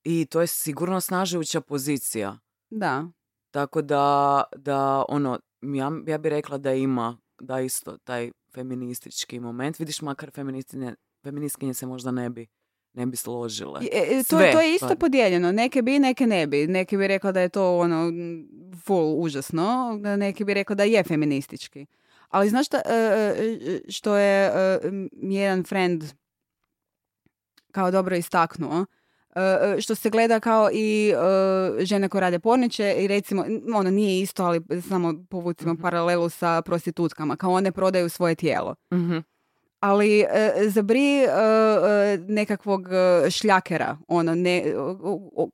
i to je sigurno snažujuća pozicija. da. Tako da, da ono, ja, ja bi rekla da ima da isto taj feministički moment. Vidiš, makar feministkinje se možda ne bi, ne bi složile. I, e, e, to, Sve, to je isto podijeljeno. Neke bi, neke ne bi. Neki bi rekla da je to ono full užasno, neki bi rekla da je feministički. Ali znaš šta, e, e, što je jedan friend kao dobro istaknuo, što se gleda kao i žene koje rade porniče i recimo, ono nije isto, ali samo povucimo Mhm. paralelu sa prostitutkama, kao one prodaju svoje tijelo Mhm. Ali e, za bri e, e, nekakvog e, šljakera, ono, ne, o- o-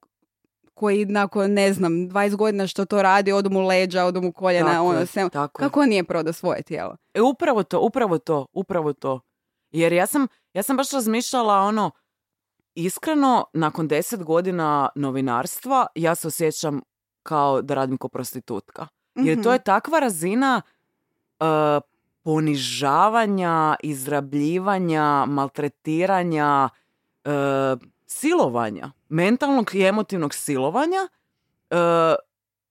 koji nakon, ne znam, 20 godina što to radi, odu mu leđa, odu mu koljena, Tako ono, sve. tako. Kako on nije prodao svoje tijelo? E, upravo to, upravo to, upravo to. Jer ja sam, ja sam baš razmišljala ono, iskreno, nakon deset godina novinarstva, ja se osjećam kao da radim kao prostitutka. Jer to Mhm. je takva razina uh, ponižavanja, izrabljivanja, maltretiranja, uh, silovanja, mentalnog i emotivnog silovanja, uh,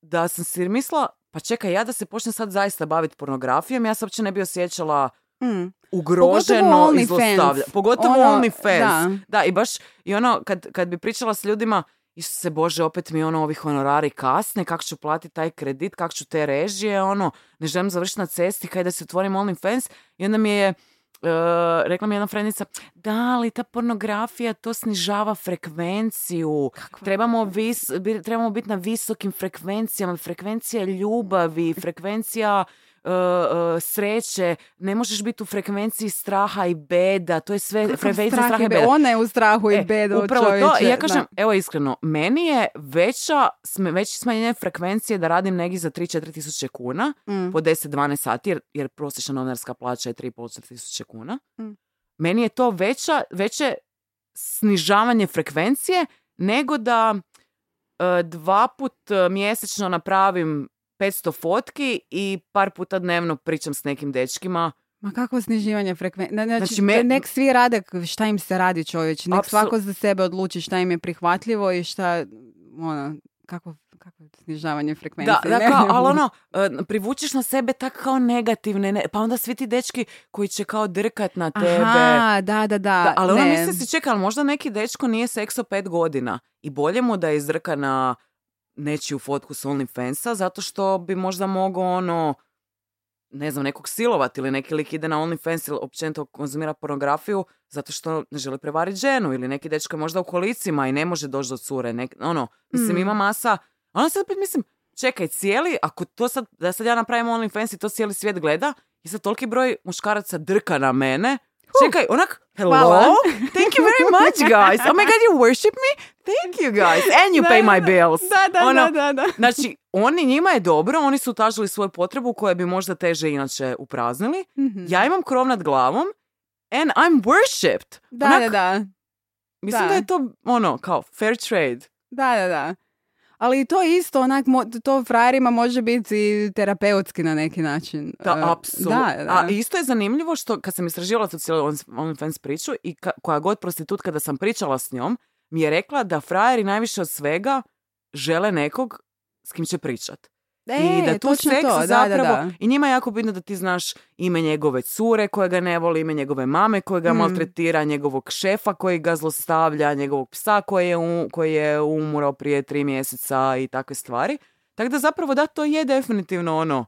da sam si mislila, pa čekaj, ja da se počnem sad zaista baviti pornografijom, ja se uopće ne bi osjećala Mm. ugroženo i. Pogotovo Ono, OnlyFans. da. Da, i baš, i ono, kad, kad bi pričala s ljudima, Isuse Bože, opet mi ono ovi honorari kasne, kako ću platiti taj kredit, kako ću te režije, ono, ne želim završiti na cesti, kaj da se otvorim OnlyFans. I onda mi je, e, rekla mi jedna frendica, da, ali ta pornografija, to snižava frekvenciju. Trebamo, vis, bi- trebamo biti na visokim frekvencijama, frekvencija ljubavi, frekvencija e, sreće, ne možeš biti u frekvenciji straha i beda, to je sve frekvencija Strah straha i i be- beda. Ona je u strahu i E, bedu, upravo to, čovječe, i ja kažem, da. evo iskreno, meni je veća, veće smanjenje frekvencije da radim negdje za 3-4 tisuće kuna Mm. po 10-12 sati, jer, jer prosječna novinarska plaća je 3,5 tisuće kuna. Mm. Meni je to veća, veće snižavanje frekvencije nego da dva put mjesečno napravim 500 fotki i par puta dnevno pričam s nekim dečkima. Ma kako sniživanje frekvencije? Znači, Znači, me- nek svi rade šta im se radi čovječ. Nek Apsol- svako za sebe odluči šta im je prihvatljivo i šta, ono, kako, kako je snižavanje frekvencije. Da, da Ne, kao, ali ono, e, privučeš na sebe tak kao negativne, ne, pa onda svi ti dečki koji će kao drkat na tebe. Aha, da, da, da. Da, ali ono ne. misli si, čekaj, ali možda neki dečko nije sekso pet godina i bolje mu da izdrka na nečiju fotku s OnlyFansa zato što bi možda mogao ono, ne znam, nekog silovati ili neki lik ide na OnlyFans ili općenito konzumira pornografiju zato što ne želi prevariti ženu ili neki dečko je možda u kolicima i ne može doći do cure. Nek, ono, mislim, Mm. ima masa. Onda sad opet mislim, čekaj, cijeli, ako to sad, da sad ja napravim OnlyFans i to cijeli svijet gleda i sad toliki broj muškaraca drka na mene, Čekaj, onak, hello? Hvala. Thank you very much, guys. Oh my god, you worship me? Thank you, guys. And you Da, pay my bills. Da, da, Ono, da, da, da. Znači, oni, njima je dobro, oni su utažili svoju potrebu koje bi možda teže inače upraznili. Mhm. Ja imam krov nad glavom and I'm worshipped. Da, Onak, da, da. Mislim da. da. je to, ono, kao fair trade. Da, da, da. Ali to isto, onak, to frajerima može biti terapeutski na neki način. Da, E, apsolutno. A isto je zanimljivo što kad sam istraživala tu cijelu On- OnlyFans priču i ka- koja god prostitutka da sam pričala s njom, mi je rekla da frajeri najviše od svega žele nekog s kim će pričat. I da tu E, točno seks to, da, zapravo, da, da. i njima je jako bitno da ti znaš ime njegove cure koja ga ne voli, ime njegove mame koja ga Mm. maltretira, njegovog šefa koji ga zlostavlja, njegovog psa koji je, u- koji je umro prije tri mjeseca i takve stvari. Tako da zapravo da, to je definitivno ono,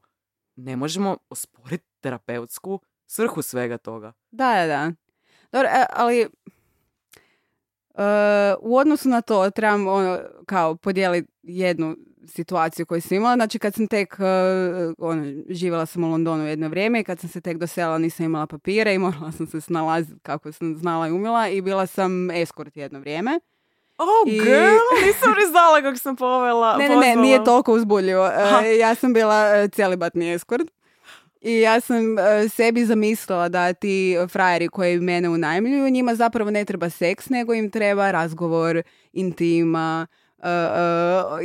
ne možemo osporiti terapeutsku svrhu svega toga. Da, da, da. Dobro, e, ali e, u odnosu na to trebam ono, kao podijeliti jednu situaciju koju sam imala. Znači kad sam tek, e, ono, živjela sam u Londonu jedno vrijeme i kad sam se tek doselila nisam imala papire i morala sam se snalaziti kako sam znala i umjela i bila sam eskort jedno vrijeme. Oh, I- girl, nisam ni znala kako sam povela. Ne, ne, ne, nije toliko uzbuljivo. E, Aha. ja sam bila e, celibatni eskort. I ja sam e, sebi zamislila da ti frajeri koji mene unajmljuju, njima zapravo ne treba seks, nego im treba razgovor, intima, e,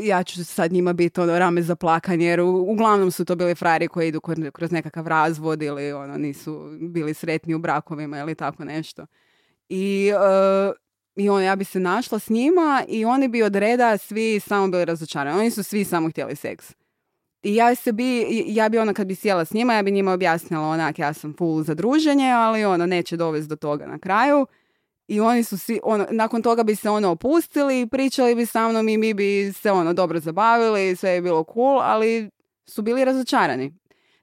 ja ću sad njima biti ono rame za plakanje, jer uglavnom su to bili frajeri koji idu kroz nekakav razvod ili ono, nisu bili sretni u brakovima ili tako nešto. I, e, i on, ja bi se našla s njima i oni bi od reda svi samo bili razočarani. Oni su svi samo htjeli seks. I ja se bi, ja bi ona kad bi sjela s njima, ja bi njima objasnila onak, ja sam full za druženje, ali ono, neće dovesti do toga na kraju. I oni su svi, ono, nakon toga bi se ono opustili, pričali bi sa mnom i mi bi se ono dobro zabavili, sve je bilo cool, ali su bili razočarani.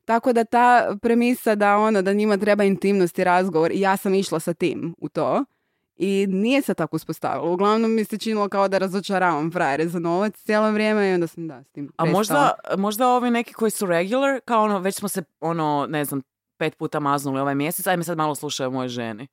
Tako da ta premisa da ono, da njima treba intimnost i razgovor, i ja sam išla sa tim u to, i nije se tako uspostavilo. Uglavnom mi se činilo kao da razočaravam frajere za novac cijelo vrijeme i onda sam da s tim A možda, možda ovi neki koji su regular, kao ono, već smo se, ono, ne znam, pet puta maznuli ovaj mjesec, ajme sad malo slušaju moje ženi.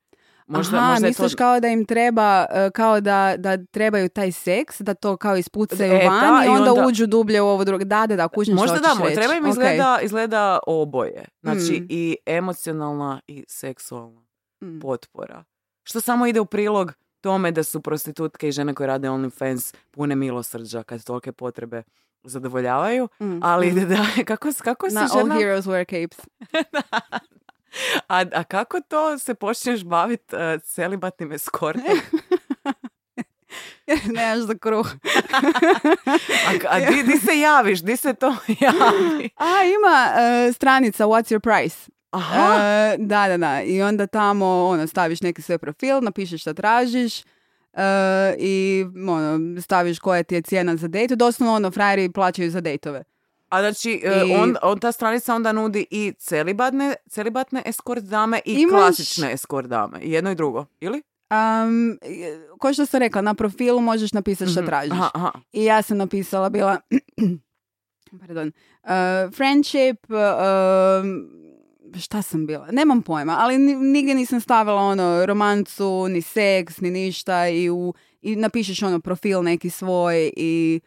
Možda, Aha, možda misliš to... kao da im treba, e, kao da, da trebaju taj seks, da to kao ispucaju E, van da, i i onda, onda- uđu dublje u ovo drugo. Da, da, da, kužim što Možda da, reći. treba im Ok. izgleda, izgleda oboje. Znači Mm. i emocionalna i seksualna Mm. potpora. Što samo ide u prilog tome da su prostitutke i žene koje rade OnlyFans pune milosrđa kad tolike potrebe zadovoljavaju. Mm, Ali mm. da, kako, kako si Na All žena... Heroes Wear Capes. A, a kako to se počneš baviti uh, celibatnim eskortom? Nemaš za kruh. A, a di, di se javiš? Di se to javi? A, ima e, stranica What's your price? Aha. E, da, da, da. I onda tamo ono, staviš neki svoj profil, napišeš šta tražiš e, i ono, staviš koja ti je cijena za dejt. Doslovno ono, frajeri plaćaju za dejtove. A znači, e, I- on, on, ta stranica onda nudi i celibatne, celibatne eskort dame i Imaš- klasične eskort dame. Jedno i drugo, ili? Um, ko što sam rekla, na profilu možeš napisati šta Mhm. tražiš. Aha, aha. I ja sam napisala bila pardon, uh, friendship, uh, šta sam bila? Nemam pojma, ali ni- nigdje nisam stavila ono romancu, ni seks, ni ništa i, u, i napišeš ono profil neki svoj i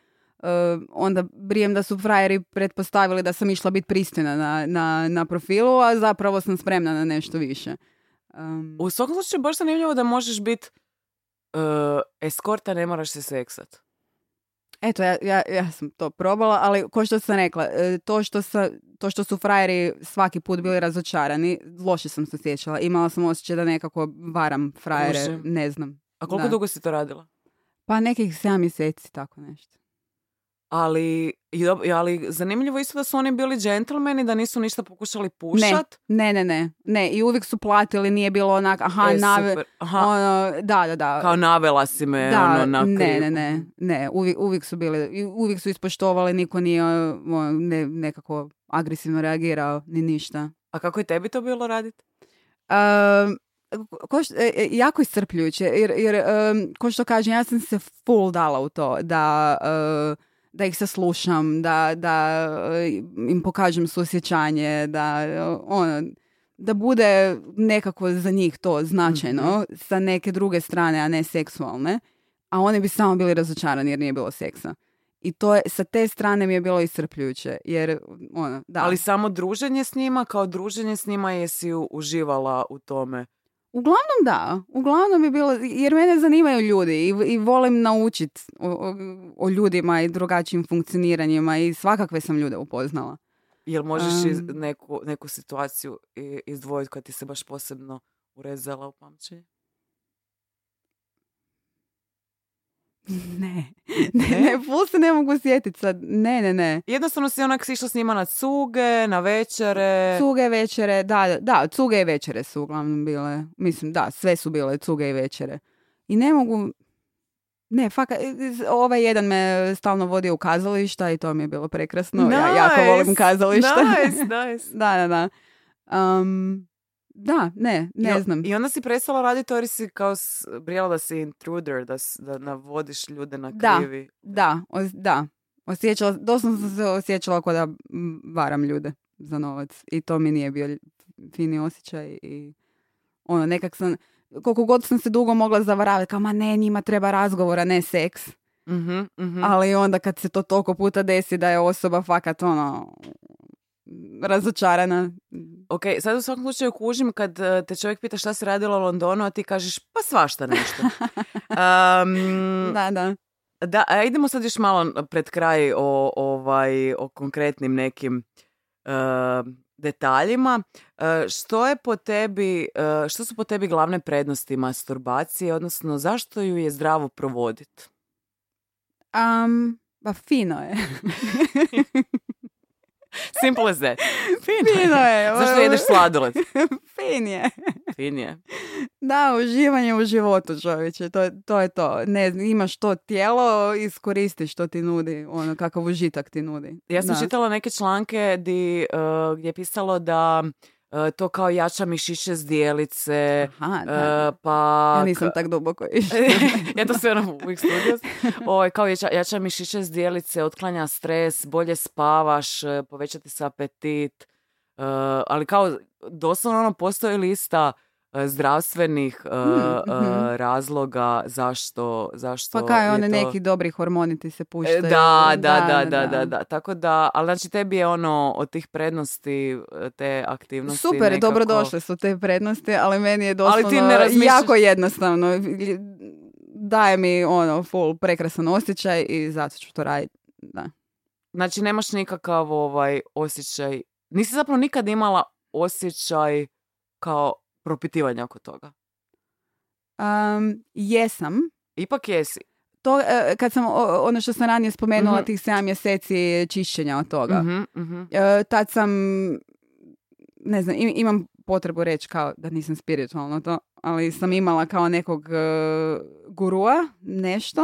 uh, onda brijem da su frajeri pretpostavili da sam išla biti pristojna na, na, na profilu, a zapravo sam spremna na nešto više. Um, U svakom slučaju baš zanimljivo da možeš biti uh, eskorta, ne moraš se seksat. Eto, ja, ja, ja sam to probala, ali ko što sam rekla, e, to što, sa, to što su frajeri svaki put bili razočarani, loše sam se osjećala. Imala sam osjećaj da nekako varam frajere, ne znam. A koliko Da. dugo si to radila? Pa nekih 7 mjeseci, tako nešto. Ali, ali zanimljivo isto da su oni bili džentlmeni, da nisu ništa pokušali pušat. Ne, ne, ne. Ne, i uvijek su platili, nije bilo onak, aha, E, nave. Aha, ono, da, da, da. kao navela si me da, ono, na ne, ne, ne, ne, uvijek, uvijek su bili, i uvijek su ispoštovali, niko nije ono, ne, nekako agresivno reagirao, ni ništa. A kako je tebi to bilo raditi? Um, e, e, jako iscrpljujuće, jer, jer em, ko što kažem, ja sam se full dala u to da, e, da ih saslušam, da, da e, im pokažem suosjećanje, da e, ono, da bude nekako za njih to značajno sa neke druge strane, a ne seksualne, a oni bi samo bili razočarani jer nije bilo seksa. I to je, sa te strane mi je bilo iscrpljujuće, jer ono, da. Ali samo druženje s njima, kao druženje s njima jesi uživala u tome. Uglavnom da, uglavnom bi bilo, jer mene zanimaju ljudi i, i volim naučiti o, o, o ljudima i drugačijim funkcioniranjima i svakakve sam ljude upoznala. Jel možeš iz, Am. neku, neku situaciju izdvojiti koja ti se baš posebno urezala u pamćenje? Ne, ne, ne, ful se ne mogu sjetiti sad, ne, ne, ne. Jednostavno si onak išla s njima na cuge, na večere. Cuge večere, da, da, cuge i večere su uglavnom bile, mislim, da, sve su bile cuge i večere. I ne mogu, ne, fakat, ovaj jedan me stalno vodio u kazališta i to mi je bilo prekrasno. Ja jako volim Nice, kazališta. Nice, nice. da, da, da. Um, da, ne, ne I znam. I onda si prestala raditi jer si kao s- brijala da si intruder, da, da navodiš ljude na Da. krivi. Da, os- da. Osjećala, doslovno sam se osjećala kao da varam ljude za novac. I to mi nije bio fini osjećaj. I ono, nekak sam, koliko god sam se dugo mogla zavaravati, kao ma ne, njima treba razgovora, ne seks. Mhm, mhm. Ali onda kad se to toliko puta desi da je osoba fakat ono razočarana. Ok, sad u svakom slučaju kužim kad eh, te čovjek pita šta si radila u Londonu, a ti kažeš pa svašta nešto. Um, Da, da. Da, a idemo sad još malo pred kraj o, ovaj, o konkretnim nekim e, detaljima. E, što je po tebi, e, što su po tebi glavne prednosti masturbacije, odnosno zašto ju je zdravo provoditi? Um, ba fino je. Simple as that. Fino, Fino je. Zašto jedeš sladoled? fin je. Fin je. Da, uživanje u životu čovječe, to, je- to je to. Ne, imaš to tijelo, iskoristi što ti nudi, ono, kakav užitak ti nudi. Ja sam Da. čitala neke članke di, e, gdje je pisalo da to kao jača mišiće zdjelice, Aha, da. e, pa... ja nisam tak duboko išla. ja to sve ono uvijek. Ovaj, kao jača, jača mišiće zdjelice, otklanja stres, bolje spavaš, e, povećati se apetit. e, ali kao doslovno ono postoji lista e, zdravstvenih e, Mhm, e, mhm. razloga zašto, zašto Pa kaj, je one to... neki dobri hormoni ti se E, puštaju. Da, da, da, da, da, da. Tako da, ali znači tebi je ono od tih prednosti, e, te aktivnosti Super, nekako... dobrodošle su te prednosti, ali meni je doslovno ti ne razmišljaš- jako jednostavno. Daje mi ono full prekrasan osjećaj i zato ću to raditi. Da. Znači nemaš nikakav ovaj osjećaj, nisi zapravo nikad imala osjećaj kao propitivanja oko toga. Um, jesam. Ipak jesi. To, e, kad sam, ono što sam ranije spomenula, Mhm. tih 7 mjeseci čišćenja od toga. Mhm. E, tad sam, ne znam, im- imam potrebu reći kao da nisam spiritualno to, ali sam imala kao nekog e, gurua, nešto,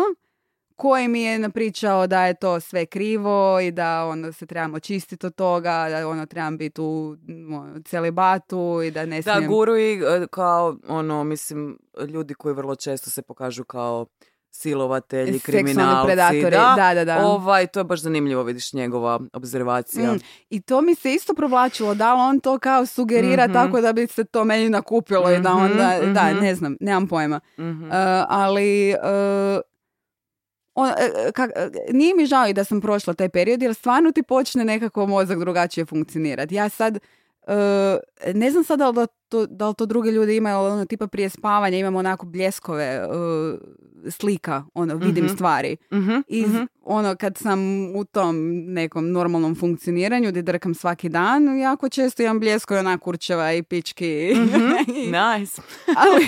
koji mi je napričao da je to sve krivo i da ono se trebamo čistiti od toga, da ono trebam biti u ono, celibatu i da ne Da, smijem... guru i e, kao, ono, mislim, ljudi koji vrlo često se pokažu kao silovatelji, kriminalci. predatori, da, da, da, da. Ovaj, to je baš zanimljivo, vidiš njegova obzervacija. Mm, I to mi se isto provlačilo, da li on to kao sugerira Mhm. tako da bi se to meni nakupilo i da Mhm, onda, da, mhm. ne znam, nemam pojma. Uh, ali uh, on, e, kak- e, nije mi žao i da sam prošla taj period jer stvarno ti počne nekako mozak drugačije funkcionirati. Ja sad uh, ne znam sad da to, da li to druge ljudi imaju, ali ono tipa prije spavanja imamo onako bljeskove uh, slika, ono vidim Mhm. stvari. Mhm, I mhm. ono kad sam u tom nekom normalnom funkcioniranju gdje drkam svaki dan, jako često imam bljesko i onak kurčeva i pički. Mhm. I- Nice. ali,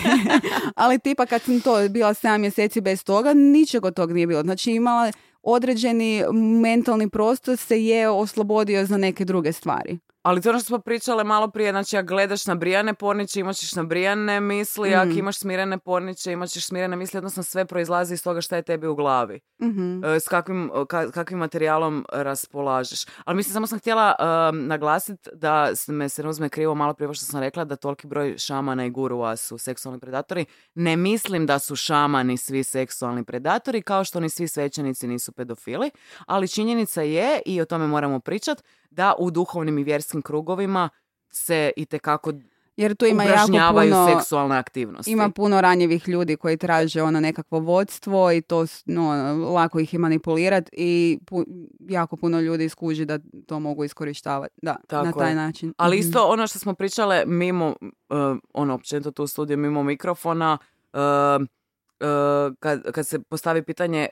ali tipa kad sam to bila 7 mjeseci bez toga, ničeg od tog nije bilo. Znači imala određeni mentalni prostor se je oslobodio za neke druge stvari. Ali to ono što smo pričale malo prije, znači ako gledaš na brijane porniče, imat ćeš na brijane misli, ako Mm. imaš smirene porniče, imat ćeš smirene misli, odnosno sve proizlazi iz toga šta je tebi u glavi. Mhm. E, s kakvim, ka- kakvim materijalom raspolažeš. Ali mislim, samo sam htjela naglasiti da me se ne uzme krivo malo prije što sam rekla da toliki broj šamana i gurua su seksualni predatori. Ne mislim da su šamani svi seksualni predatori, kao što ni svi svećenici nisu pedofili, ali činjenica je, i o tome moramo pričati, da u duhovnim i vjerskim krugovima se i tekako Jer tu ima jako puno... seksualne aktivnosti. Ima puno ranjivih ljudi koji traže ono nekakvo vodstvo i to no, lako ih je manipulirati i pu- jako puno ljudi skuži da to mogu iskorištavati. Da, Tako na taj je. način. Ali Mhm. isto ono što smo pričale mimo, uh, ono, općenito tu studiju, mimo mikrofona, uh, uh, kad, kad se postavi pitanje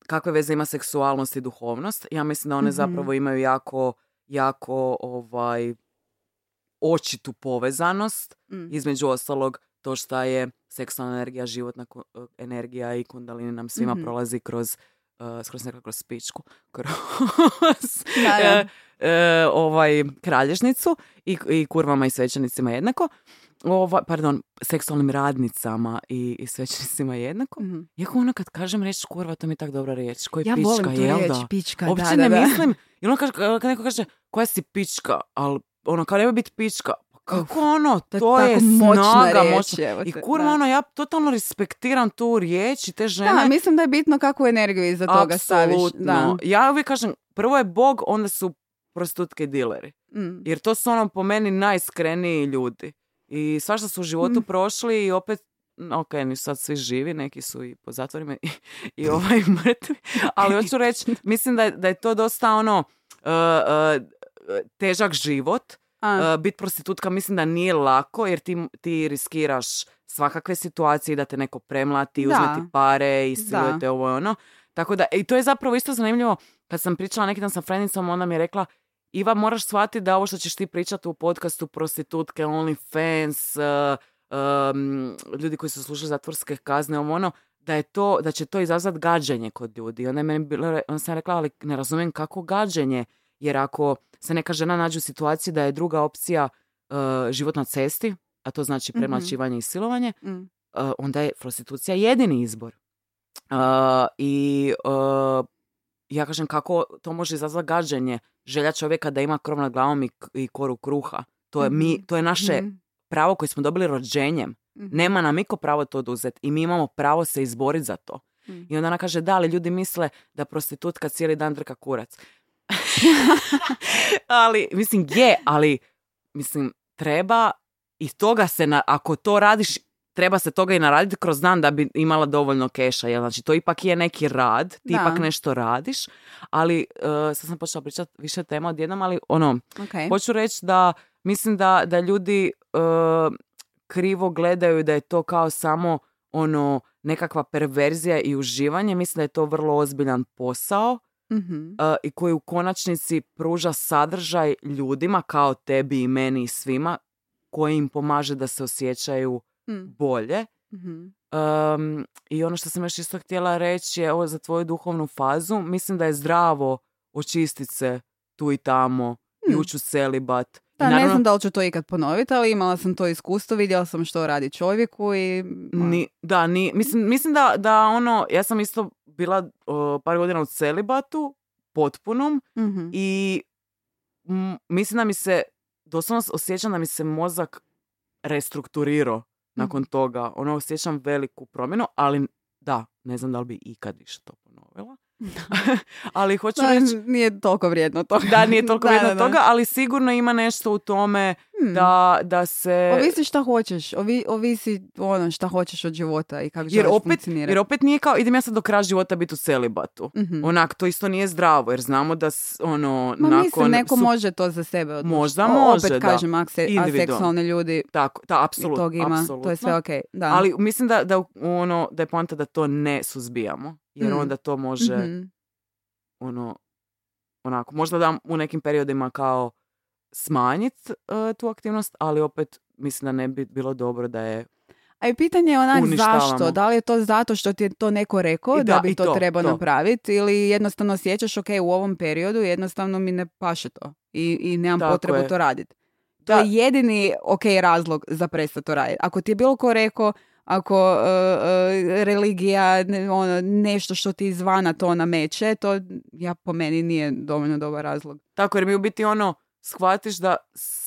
kakve veze ima seksualnost i duhovnost, ja mislim da one Mhm. zapravo imaju jako, jako ovaj, očitu povezanost, Mm. između ostalog to što je seksualna energija, životna ku- uh, energija i kundalini nam svima Mhm. prolazi kroz, uh, skoro sam rekla kroz spičku, kroz Da, da. e, ovaj, kralježnicu i, i kurvama i svećenicima jednako. Ovaj, pardon, seksualnim radnicama i, i svećenicima jednako. Mhm. Iako ono kad kažem riječ kurva, to mi je tak dobra riječ. Koji Ja pička, volim tu jel riječ, da? pička, Uopće da, ne da, da. mislim. I ono kaže, kad neko kaže, koja si pička, ali ono, kao nema biti pička. Kako ono, To je to je snaga, riječ, evo I kurva, ono, ja totalno respektiram tu riječ i te žene. Da, mislim da je bitno kakvu energiju iza toga staviš. Apsolutno. Da. Ja uvijek kažem, prvo je Bog, onda su prostitutke i dileri. Mm. Jer to su ono po meni najiskreniji ljudi. I svašta su u životu Mm. prošli i opet ok, nisu sad svi živi, neki su i po zatvorima i, i ovaj mrtvi, ali hoću reći, mislim da je, da je to dosta ono uh, uh, težak život. A, Uh, bit prostitutka mislim da nije lako jer ti, ti riskiraš svakakve situacije da te neko premlati, uzme Da. ti pare i siluje te ovo i ono. Tako da, i to je zapravo isto zanimljivo, kad sam pričala neki dan sa frendicom, ona mi je rekla, Iva, moraš shvatiti da ovo što ćeš ti pričati u podcastu prostitutke, OnlyFans, uh, um, ljudi koji su slušali zatvorske kazne, ovo ono, da je to, da će to izazvati gađenje kod ljudi. I Onda je meni bilo, onda sam rekla, ali ne razumijem kako gađenje, jer ako se neka žena nađe u situaciji da je druga opcija uh, život na cesti, a to znači Mhm. premlaćivanje i silovanje, Mm. uh, onda je prostitucija jedini izbor. Uh, I ja kažem kako to može izazvati gađenje želja čovjeka da ima krov nad glavom i, i koru kruha. To je, mi, to je naše Mhm. pravo koje smo dobili rođenjem. Mhm. Nema nam niko pravo to oduzeti i mi imamo pravo se izboriti za to. Mhm. I onda ona kaže, da, ali ljudi misle da prostitutka cijeli dan drka kurac. ali, mislim, je, ali, mislim, treba i toga se, na, ako to radiš, treba se toga i naraditi kroz dan da bi imala dovoljno keša. Jel? Znači, to ipak je neki rad, ti Da. ipak nešto radiš, ali, uh, sad sam počela pričati više tema odjednom, ali ono, Ok. Hoću reći da mislim da, da ljudi e, krivo gledaju da je to kao samo ono nekakva perverzija i uživanje. Mislim da je to vrlo ozbiljan posao Mhm. e, i koji u konačnici pruža sadržaj ljudima kao tebi i meni i svima koji im pomaže da se osjećaju Mm. bolje. Mhm. Um, I ono što sam još isto htjela reći je ovo za tvoju duhovnu fazu. Mislim da je zdravo očistiti se tu i tamo i Hmm. ući u celibat. Da, ne naravno- znam da li ću to ikad ponoviti, ali imala sam to iskustvo, vidjela sam što radi čovjeku i... ono, Ni, da, ni, mislim, mislim da, da ono, ja sam isto bila o, par godina u celibatu, potpunom, mhm. i m, mislim da mi se, doslovno osjećam da mi se mozak restrukturirao nakon toga. Ono, osjećam veliku promjenu, ali da, ne znam da li bi ikad više to ponovila. ali hoću Da, reći nije toliko vrijedno to. da nije toliko Da, vrijedno da, da. toga, ali sigurno ima nešto u tome Hmm. da, da se... Ovisi šta hoćeš, ovi, ovisi ono šta hoćeš od života i kako jer opet, jer opet nije kao idem ja sad do kraja života biti u celibatu. Mhm. Onak, to isto nije zdravo, jer znamo da ono, Ma nakon... mislim, neko su- može to za sebe odlučiti. Možda O, može, Opet da. kažem, akse, aseksualni ljudi Tako, da, i apsolutno. tog ima, to je sve apsolutno. ok. Da. Ali mislim da, da, ono, da je poanta da to ne suzbijamo, jer Mm. onda to može, Mhm. ono, onako, možda da u nekim periodima kao smanjiti tu aktivnost, ali opet mislim da ne bi bilo dobro da je A i pitanje je onak zašto? Da li je to zato što ti je to neko rekao I da, da, bi to, to, trebao napraviti ili jednostavno osjećaš ok u ovom periodu jednostavno mi ne paše to i, i nemam Tako potrebu je. to raditi. To Da. je jedini ok razlog za prestati to raditi. Ako ti je bilo ko rekao ako uh, uh, religija, ne- ono, nešto što ti izvana to nameće, to ja po meni nije dovoljno dobar razlog. Tako, jer mi u biti ono, shvatiš da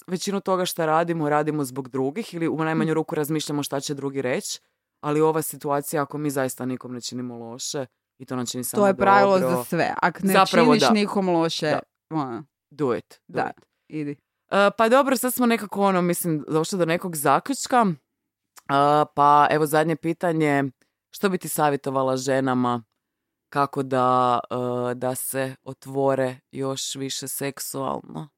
većinu toga što radimo, radimo zbog drugih ili u najmanju ruku razmišljamo šta će drugi reći, ali ova situacija, ako mi zaista nikom ne činimo loše i to nam čini samo to je pravilo dobro, za sve. Ako ne Zapravo činiš da. nikom loše, Da. ono, do it. do da, it. idi. E, pa dobro, sad smo nekako, ono, mislim, došli do nekog zaključka. E, pa evo zadnje pitanje, što bi ti savjetovala ženama kako da, e, da se otvore još više seksualno?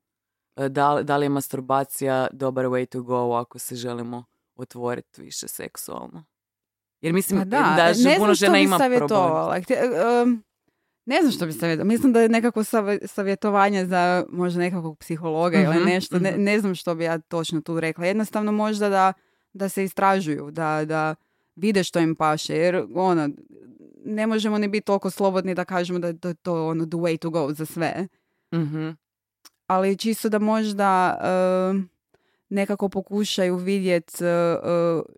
E, Da, da li je masturbacija dobar way to go ako se želimo otvoriti više seksualno? Jer mislim Pa da, da, ž- ne puno žena ima problem. em, ne znam što bi savjetovala. Mislim da je nekako savje- savjetovanje za možda nekakvog psihologa Mhm, ili nešto. Ne, mhm. ne znam što bi ja točno tu rekla. Jednostavno možda da, da se istražuju, da, da vide što im paše. Jer ono, ne možemo ni biti toliko slobodni da kažemo da, je to ono the way to go za sve. Mhm. Ali čisto da možda em, nekako pokušaju vidjeti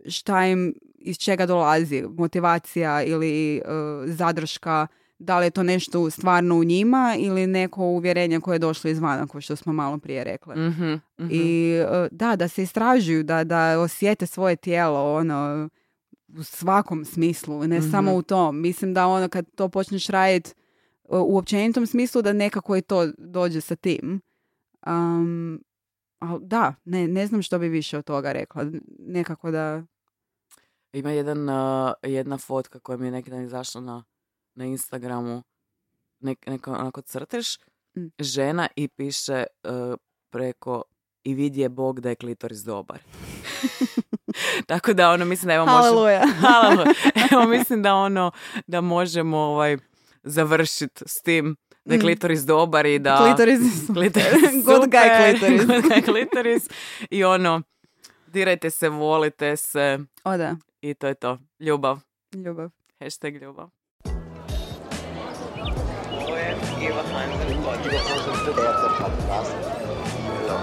šta im iz čega dolazi, motivacija ili e, zadrška, da li je to nešto stvarno u njima ili neko uvjerenje koje je došlo izvana, kao što smo malo prije rekli. Mhm, mhm. I e, da, da se istražuju, da, da osjete svoje tijelo, ono, u svakom smislu, ne Mhm. samo u tom. Mislim da ono kad to počneš raditi e, u općenitom smislu da nekako i to dođe sa tim. Um, ali da, ne, ne znam što bi više od toga rekla. Nekako da... Ima jedan, uh, jedna fotka koja mi je neki dan izašla na, na Instagramu. Nek, neko onako crteš Mm. žena i piše uh, preko i vidje Bog da je klitoris dobar. Tako da ono mislim da evo. Haleluja. Haleluja. Evo mislim da ono da možemo ovaj završiti s tim da je Mm. klitoris dobar i da... Klitoris je super. Klitoris Good guy klitoris. good guy klitoris. I ono, dirajte se, volite se O da, i to je to. Ljubav. ljubav. Hashtag ljubav. Ovo je Iva Hansen podcast. podcast.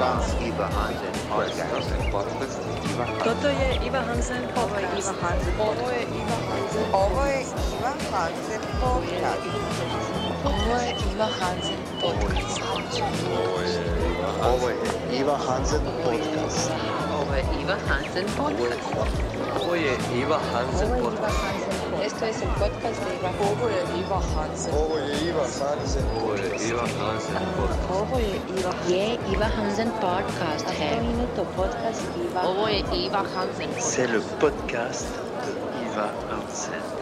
Dans Iva Hansen podcast. Toto je Iva Hansen Ovo je Iva Hansen Ovo je Iva Hansen Ovo je Iva Hansen podcast. Iva Hansen podcast. Iva Hansen podcast. Iva Hansen podcast. Iva Hansen podcast. Iva. Hansen. Podcast. Hansen Iva. Hansen. C'est le podcast de Iva Hansen.